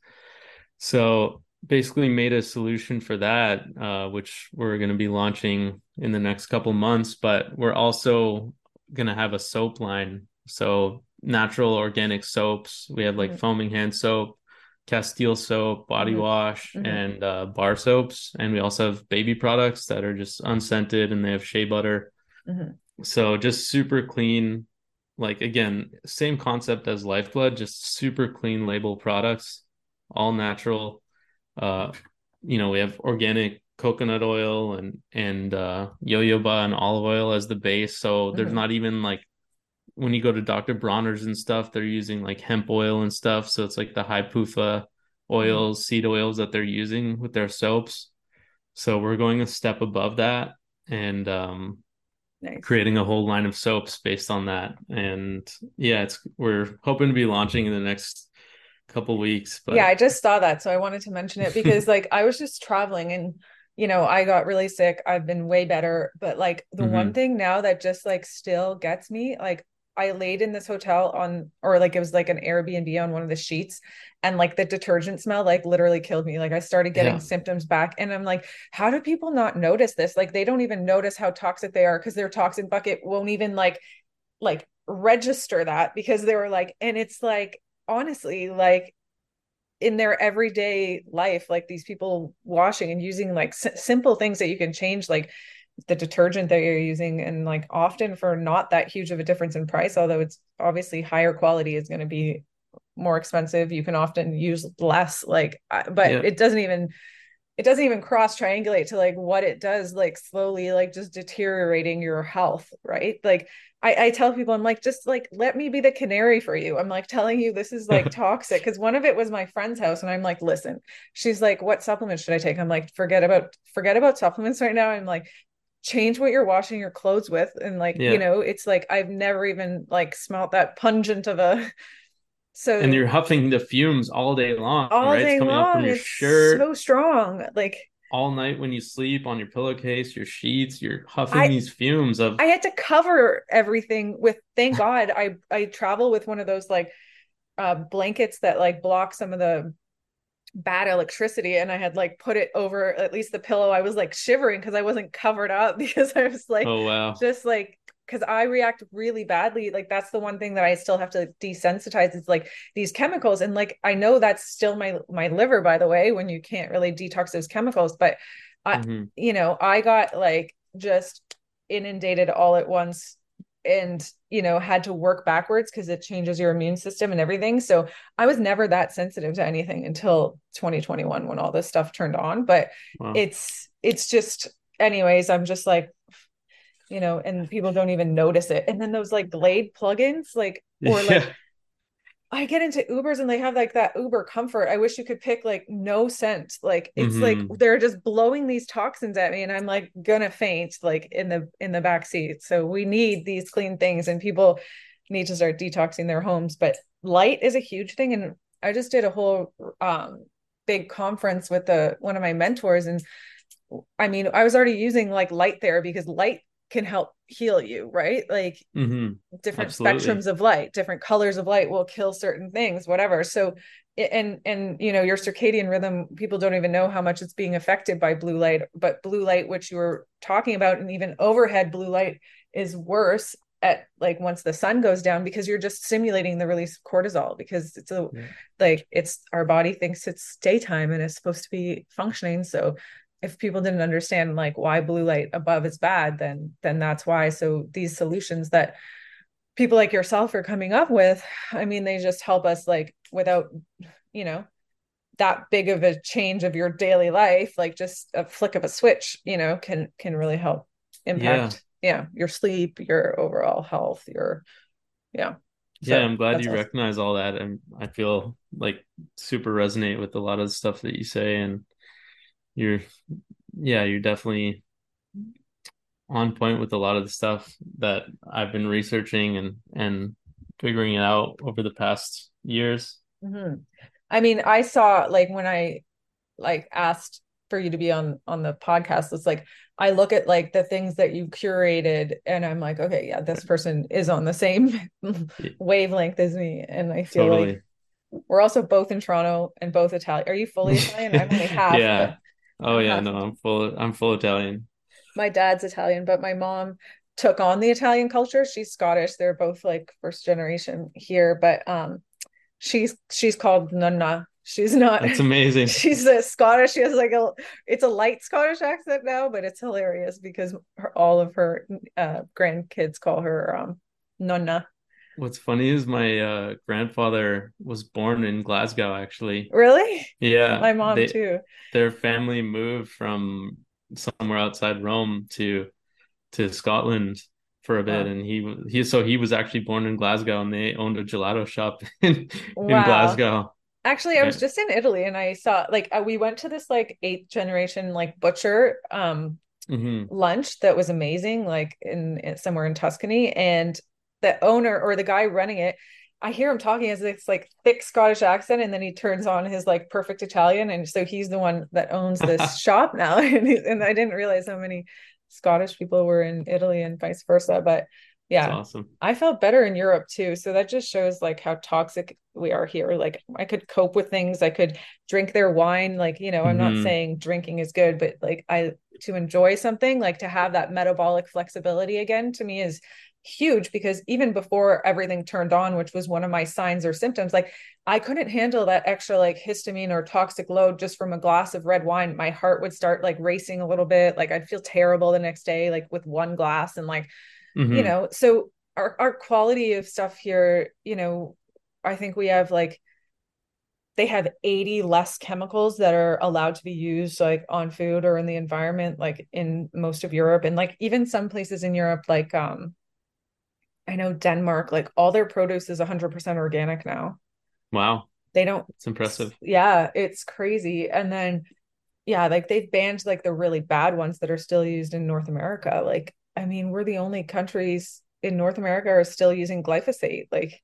so basically made a solution for that uh, which we're going to be launching in the next couple months but we're also gonna have a soap line. So natural organic soaps. We have like mm-hmm. foaming hand soap, Castile soap, body mm-hmm. wash, mm-hmm. and uh, bar soaps. And we also have baby products that are just unscented and they have shea butter. Mm-hmm. So just super clean. Like again, same concept as LifeBlud, just super clean label products, all natural. Uh, you know, we have organic coconut oil and and uh jojoba and olive oil as the base so there's mm-hmm. not even like when you go to dr bronner's and stuff they're using like hemp oil and stuff so it's like the high PUFA oils mm-hmm. seed oils that they're using with their soaps so we're going a step above that and um, nice. creating a whole line of soaps based on that. And yeah, it's we're hoping to be launching in the next couple weeks. But yeah, I just saw that, so I wanted to mention it because like I was just traveling and you know I got really sick. I've been way better, but like the mm-hmm. one thing now that just like still gets me like I laid in this hotel on, or like it was like an Airbnb on one of the sheets, and like the detergent smell like literally killed me. Like I started getting yeah. symptoms back, and I'm like, how do people not notice this? Like they don't even notice how toxic they are because their toxin bucket won't even like, like register that because they were like, and it's like honestly, like in their everyday life, like these people washing and using like s- simple things that you can change, like the detergent that you're using and like often for not that huge of a difference in price although it's obviously higher quality is going to be more expensive. You can often use less like uh, but yeah. it doesn't even it doesn't even cross triangulate to like what it does like slowly like just deteriorating your health right? Like I, I tell people i'm like just like let me be the canary for you. I'm like telling you this is like toxic because one of it was my friend's house and i'm like listen. She's like what supplements should i take? I'm like forget about forget about supplements right now. I'm like change what you're washing your clothes with and like yeah. you know it's like i've never even like smelt that pungent of a so and you're huffing the fumes all day long all right? day long it's shirt so strong like all night when you sleep on your pillowcase your sheets you're huffing I, these fumes of i had to cover everything with thank god i i travel with one of those like uh blankets that like block some of the bad electricity and I had like put it over at least the pillow. I was like shivering because I wasn't covered up because I was like, oh wow, just like because I react really badly. Like that's the one thing that I still have to desensitize is like these chemicals. And like I know that's still my my liver, by the way, when you can't really detox those chemicals. But I, mm-hmm. you know, I got like just inundated all at once and you know had to work backwards because it changes your immune system and everything so i was never that sensitive to anything until 2021 when all this stuff turned on but wow. it's it's just anyways i'm just like you know and people don't even notice it and then those like glade plugins like or like. I get into Ubers and they have like that Uber comfort. I wish you could pick like no scent. Like it's mm-hmm. like they're just blowing these toxins at me and I'm like gonna faint like in the in the back seat. So we need these clean things and people need to start detoxing their homes. But light is a huge thing. And I just did a whole um big conference with the one of my mentors and I mean, I was already using like light therapy because light can help heal you, right? Like mm-hmm. different Absolutely. spectrums of light, different colors of light will kill certain things, whatever. So and and you know your circadian rhythm people don't even know how much it's being affected by blue light but blue light which you were talking about and even overhead blue light is worse at like once the sun goes down because you're just simulating the release of cortisol because it's a yeah. like it's our body thinks it's daytime and it's supposed to be functioning so if people didn't understand like why blue light above is bad then then that's why. So these solutions that people like yourself are coming up with i mean they just help us like without you know that big of a change of your daily life like just a flick of a switch you know can can really help impact yeah, yeah your sleep your overall health your yeah. So yeah i'm glad you awesome. recognize all that and i feel like super resonate with a lot of the stuff that you say and you're yeah you're definitely on point with a lot of the stuff that I've been researching and and figuring it out over the past years. Mm-hmm. I mean, I saw like when I like asked for you to be on on the podcast, it's like I look at like the things that you curated and I'm like, okay, yeah, this person is on the same wavelength as me. And I feel totally. like we're also both in Toronto and both Italian. Are you fully Italian? I'm only half. yeah. Oh yeah, no, I'm full. I'm full Italian. My dad's Italian, but my mom took on the Italian culture. She's Scottish. They're both like first generation here, but um, she's she's called Nonna. She's not. That's amazing. She's a Scottish. She has like a. It's a light Scottish accent now, but it's hilarious because her, all of her uh, grandkids call her um, Nonna. What's funny is my uh, grandfather was born in Glasgow, actually. Really? Yeah. My mom they, too. Their family moved from somewhere outside Rome to to Scotland for a bit, and he he so he was actually born in Glasgow, and they owned a gelato shop in, wow. in Glasgow. Actually, I was just in Italy and I saw like uh, we went to this like eighth generation like butcher um mm-hmm. lunch that was amazing, like in, in somewhere in Tuscany, and the owner or the guy running it I hear him talking as this like thick Scottish accent, and then he turns on his like perfect Italian, and so he's the one that owns this shop now. And, and I didn't realize how many Scottish people were in Italy and vice versa. But yeah, That's awesome. I felt better in Europe too. So that just shows like how toxic we are here. Like I could cope with things. I could drink their wine. Like you know, I'm mm-hmm. not saying drinking is good, but like I to enjoy something, like to have that metabolic flexibility again, to me is huge because even before everything turned on which was one of my signs or symptoms like i couldn't handle that extra like histamine or toxic load just from a glass of red wine. My heart would start like racing a little bit. Like i'd feel terrible the next day like with one glass and like mm-hmm. you know so our our quality of stuff here you know i think we have like they have 80 less chemicals that are allowed to be used like on food or in the environment like in most of Europe. And like even some places in Europe like um I know Denmark, like all their produce is 100% organic now. Wow. They don't. It's impressive. Yeah, it's crazy. And then, yeah, like they've banned like the really bad ones that are still used in North America. Like, I mean, we're the only countries in North America are still using glyphosate. Like,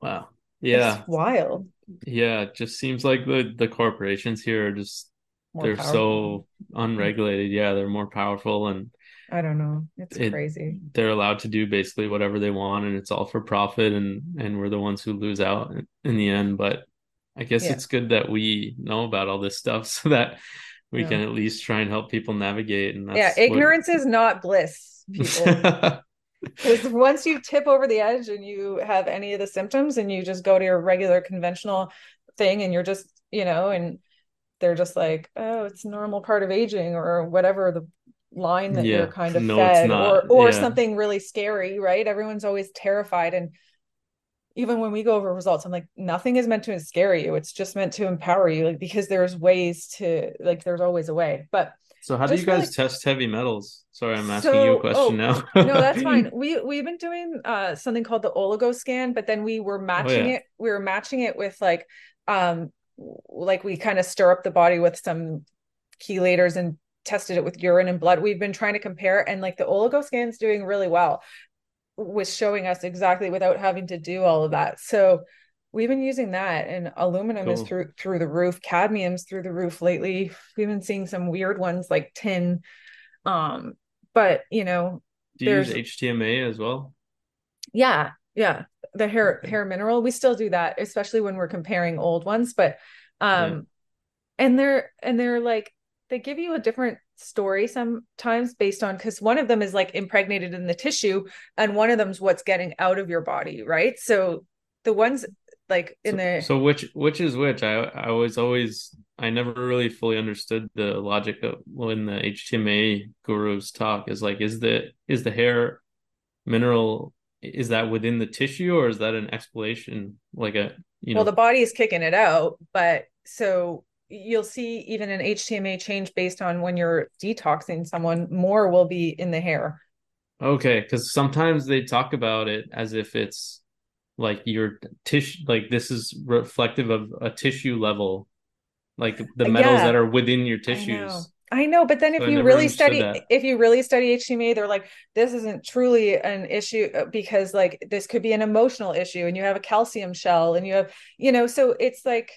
wow. Yeah. wild. Yeah. It just seems like the, the corporations here are just, more they're powerful. so unregulated. Yeah. They're more powerful and, I don't know. It's it, crazy. They're allowed to do basically whatever they want and it's all for profit and and we're the ones who lose out in the end, but I guess yeah. it's good that we know about all this stuff so that we yeah. can at least try and help people navigate and Yeah, ignorance what... is not bliss, people. Because once you tip over the edge and you have any of the symptoms and you just go to your regular conventional thing and you're just, you know, and they're just like, oh, it's normal part of aging or whatever the line that yeah. you're kind of no, fed or or yeah. something really scary right? Everyone's always terrified. And even when we go over results i'm like nothing is meant to scare you. It's just meant to empower you like because there's ways to like there's always a way. But so how do you guys really... test heavy metals? Sorry i'm asking so, you a question oh, now. no that's fine. We we've been doing uh something called the oligo scan but then we were matching oh, yeah. it we were matching it with like um like we kind of stir up the body with some chelators and tested it with urine and blood. We've been trying to compare, and like the oligo scan's doing really well was showing us exactly without having to do all of that. So we've been using that, and aluminum cool. is through through the roof. Cadmium's through the roof lately. We've been seeing some weird ones like tin. Um, but you know, do you use HTMA as well? Yeah, yeah. The hair okay. hair mineral. We still do that, especially when we're comparing old ones. But um, yeah. and they're and they're like they give you a different story sometimes based on because one of them is like impregnated in the tissue and one of them's what's getting out of your body right? So the ones like in so, the so which which is which? I i was always i never really fully understood the logic of when the htma gurus talk is like is the is the hair mineral is that within the tissue or is that an explanation? Like a you know well the body is kicking it out but so you'll see even an HTMA change based on when you're detoxing someone, more will be in the hair. Okay, because sometimes they talk about it as if it's like your tissue, like this is reflective of a tissue level, like the metals yeah, that are within your tissues. I know. I know, but then if so you really study, if you really study HTMA, they're like, this isn't truly an issue uh, because like this could be an emotional issue, and you have a calcium shell, and you have, you know, so it's like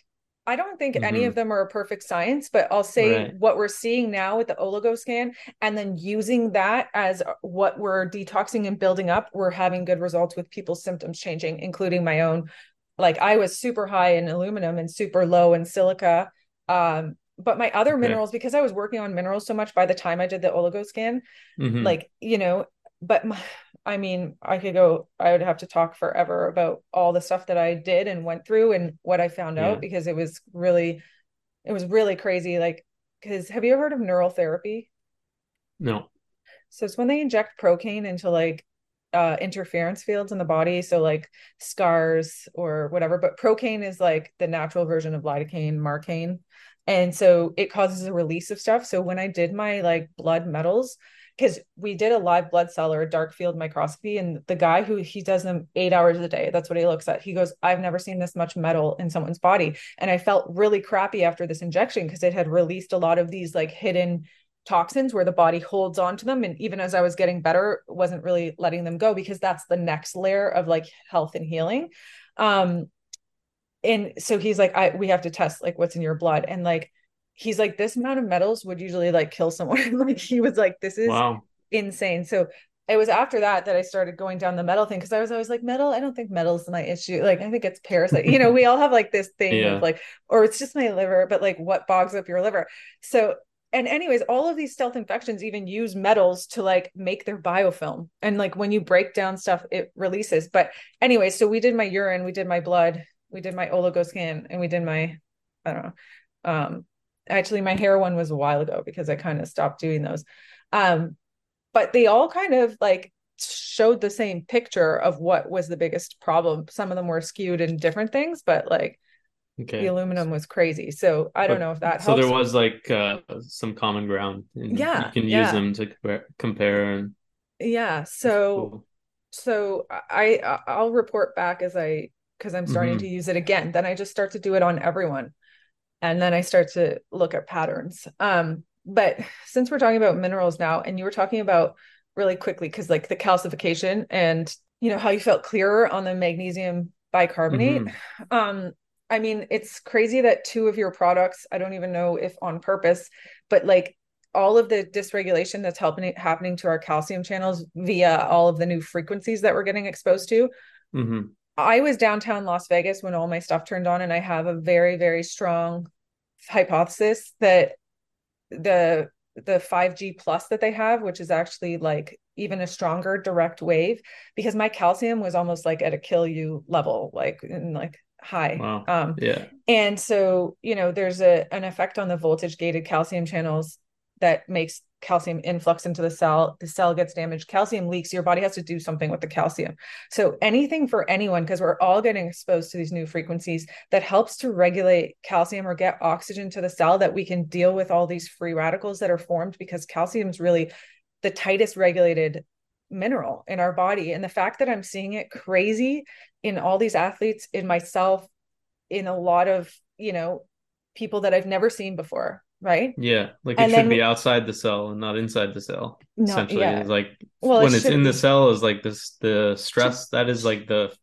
I don't think mm-hmm. any of them are a perfect science, but I'll say right. what we're seeing now with the oligo scan and then using that as what we're detoxing and building up, we're having good results with people's symptoms changing, including my own. Like I was super high in aluminum and super low in silica. Um, but my other okay. minerals, because I was working on minerals so much by the time I did the oligo scan, mm-hmm. like, you know, but my, I mean, I could go, I would have to talk forever about all the stuff that I did and went through and what I found yeah. out because it was really, it was really crazy. Like, because have you ever heard of neural therapy? No. So it's when they inject procaine into like uh, interference fields in the body. So like scars or whatever. But procaine is like the natural version of lidocaine, marcaine. And so it causes a release of stuff. So when I did my like blood metals, because we did a live blood cell or a dark field microscopy and the guy who he does them eight hours a day. That's what he looks at. He goes i've never seen this much metal in someone's body. And i felt really crappy after this injection because it had released a lot of these like hidden toxins where the body holds on to them. And even as i was getting better wasn't really letting them go because that's the next layer of like health and healing. Um and so he's like i we have to test like what's in your blood. And like he's like this amount of metals would usually like kill someone like he was like this is wow. insane so it was after that that I started going down the metal thing because I was always like metal. I don't think metal's is my issue. Like I think it's parasite. you know, we all have like this thing yeah. of like, or it's just my liver. But like, what bogs up your liver? So and anyways all of these stealth infections even use metals to like make their biofilm and like when you break down stuff it releases but anyway so we did my urine we did my blood we did my oligo scan and we did my i don't know um actually my hair one was a while ago because i kind of stopped doing those um but they all kind of like showed the same picture of what was the biggest problem some of them were skewed in different things but like Okay. The aluminum was crazy. So I don't know if that so helps. there was like uh, some common ground. yeah. You can use yeah. them to compare, compare and yeah. So cool. so I I'll report back as I because I'm starting mm-hmm. to use it again. Then I just start to do it on everyone. And then I start to look at patterns. Um, but since we're talking about minerals now, and you were talking about really quickly, because like the calcification and you know how you felt clearer on the magnesium bicarbonate. Mm-hmm. Um, I mean, it's crazy that two of your products, I don't even know if on purpose, but like all of the dysregulation that's helping happening to our calcium channels via all of the new frequencies that we're getting exposed to. Mm-hmm. I was downtown Las Vegas when all my stuff turned on, and I have a very, very strong hypothesis that the the 5G plus that they have, which is actually like even a stronger direct wave, because my calcium was almost like at a kill you level, like in like high. Wow. Um, yeah. And so, you know, there's a an effect on the voltage gated calcium channels that makes calcium influx into the cell. The cell gets damaged, calcium leaks. Your body has to do something with the calcium. So anything for anyone, because we're all getting exposed to these new frequencies that helps to regulate calcium or get oxygen to the cell that we can deal with all these free radicals that are formed because calcium is really the tightest regulated mineral in our body. And the fact that I'm seeing it crazy in all these athletes, in myself, in a lot of, you know, people that I've never seen before. Right. Yeah. Like it and should then, be outside the cell and not inside the cell. No, essentially. Yeah. It's like well, when it it's in be. the cell is like this the stress that is like the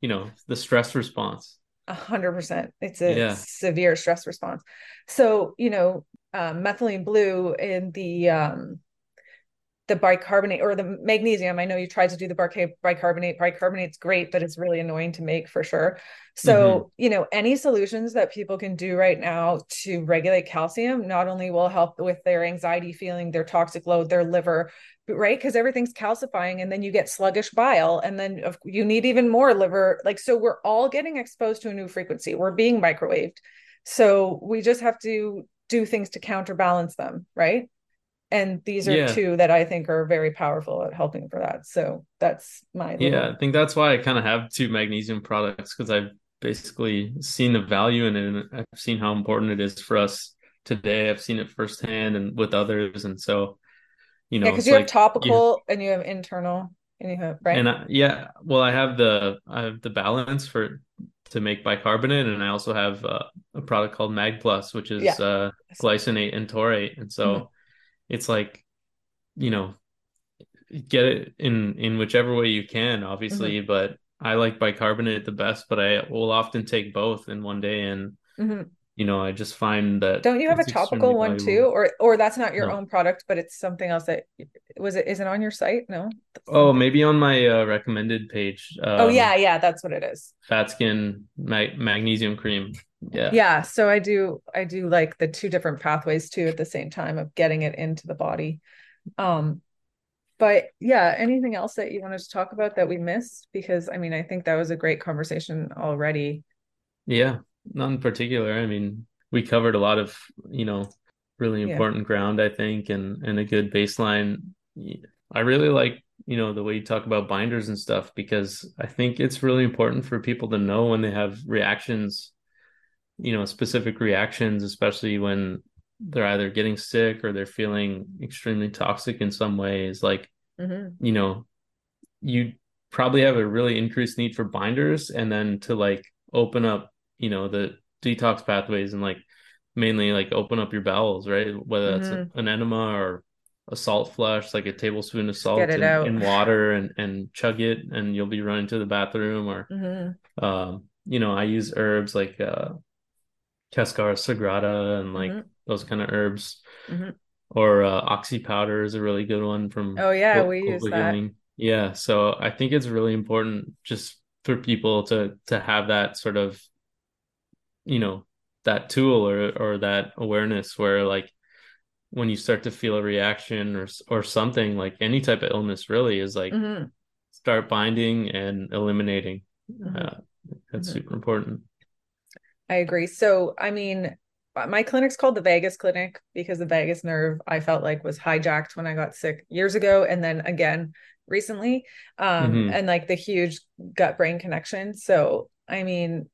you know, the stress response. A hundred percent. It's a yeah. severe stress response. So, you know, um, methylene blue in the um the bicarbonate or the magnesium. I know you tried to do the bicarbonate. Bicarbonate's great, but it's really annoying to make for sure. So, mm-hmm. you know, any solutions that people can do right now to regulate calcium not only will help with their anxiety feeling, their toxic load, their liver, right? Because everything's calcifying and then you get sluggish bile and then you need even more liver. Like, so we're all getting exposed to a new frequency. We're being microwaved. So we just have to do things to counterbalance them, right? And these are yeah. two that i think are very powerful at helping for that so that's my little... yeah i think that's why i kind of have two magnesium products because i've basically seen the value in it and i've seen how important it is for us today i've seen it firsthand and with others and so you know because yeah, you like, have topical and you have internal and you have right and I, yeah well i have the i have the balance for to make bicarbonate and i also have uh, a product called mag plus which is yeah. uh, glycinate and taurate and so mm-hmm it's like you know get it in in whichever way you can obviously mm-hmm. but i like bicarbonate the best but i will often take both in one day and mm-hmm. You know i just find that don't you have a topical one too? Or or that's not your no. own product but it's something else that was it is it on your site? No? Oh maybe on my uh, recommended page um, oh yeah yeah that's what it is. Fat skin magnesium cream. Yeah. Yeah so i do i do like the two different pathways too at the same time of getting it into the body. Um but yeah anything else that you wanted to talk about that we missed? Because i mean i think that was a great conversation already. Yeah none in particular i mean we covered a lot of you know really important yeah. ground i think and and a good baseline i really like you know the way you talk about binders and stuff because i think it's really important for people to know when they have reactions you know specific reactions especially when they're either getting sick or they're feeling extremely toxic in some ways like mm-hmm. you know you probably have a really increased need for binders and then to like open up you know the detox pathways and like mainly like open up your bowels right whether that's mm-hmm. an enema or a salt flush like a tablespoon of salt in, in, water and and chug it and you'll be running to the bathroom or mm-hmm. um, you know i use herbs like uh cascara sagrada and like mm-hmm. those kind of herbs mm-hmm. or uh, oxy powder is a really good one from oh yeah we use that yeah so i think it's really important just for people to to have that sort of you know that tool or or that awareness where like when you start to feel a reaction or or something like any type of illness really is like mm-hmm. start binding and eliminating mm-hmm. uh, that's mm-hmm. super important i agree so i mean my clinic's called the vagus clinic because the vagus nerve i felt like was hijacked when i got sick years ago and then again recently um mm-hmm. and like the huge gut brain connection so i mean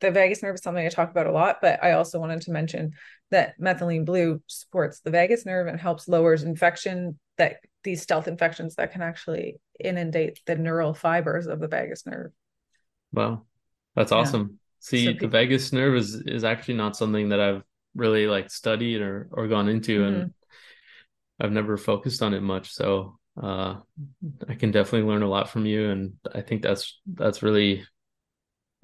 the vagus nerve is something I talk about a lot, but I also wanted to mention that methylene blue supports the vagus nerve and helps lowers infection that these stealth infections that can actually inundate the neural fibers of the vagus nerve. Wow. That's awesome. Yeah. See, so people, the vagus nerve is is actually not something that I've really like studied or or gone into mm-hmm. and I've never focused on it much. So uh I can definitely learn a lot from you and I think that's that's really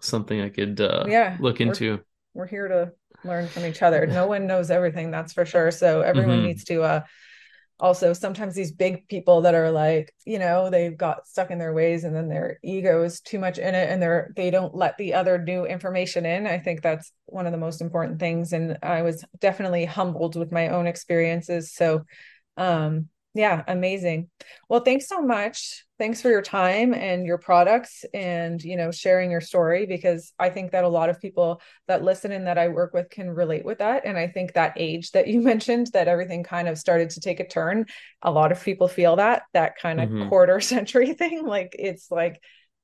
something I could uh, yeah look into. We're, we're, here to learn from each other. No one knows everything, that's for sure. So everyone mm-hmm. needs to uh also sometimes these big people that are like you know they've got stuck in their ways and then their ego is too much in it and they're they don't let the other new information in i think that's one of the most important things and i was definitely humbled with my own experiences so um yeah, amazing. Well, thanks so much. Thanks for your time and your products and, you know, sharing your story because I think that a lot of people that listen and that I work with can relate with that. And I think that age that you mentioned that everything kind of started to take a turn, a lot of people feel that that kind of mm-hmm. quarter century thing like it's like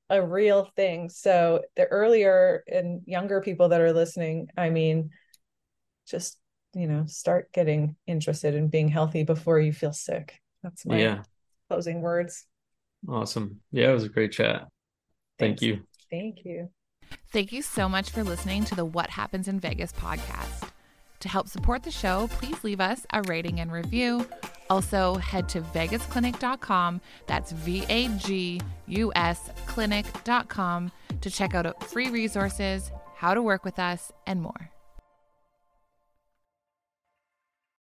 a real thing. So the earlier and younger people that are listening, I mean, just you know start getting interested in being healthy before you feel sick that's my yeah. closing words. Awesome. Yeah, it was a great chat. Thank you. Thank you. Thank you so much for listening to the What Happens in Vagus podcast. To help support the show, please leave us a rating and review. Also, head to vagusclinic.com. That's V A G U S clinic.com to check out free resources, how to work with us, and more.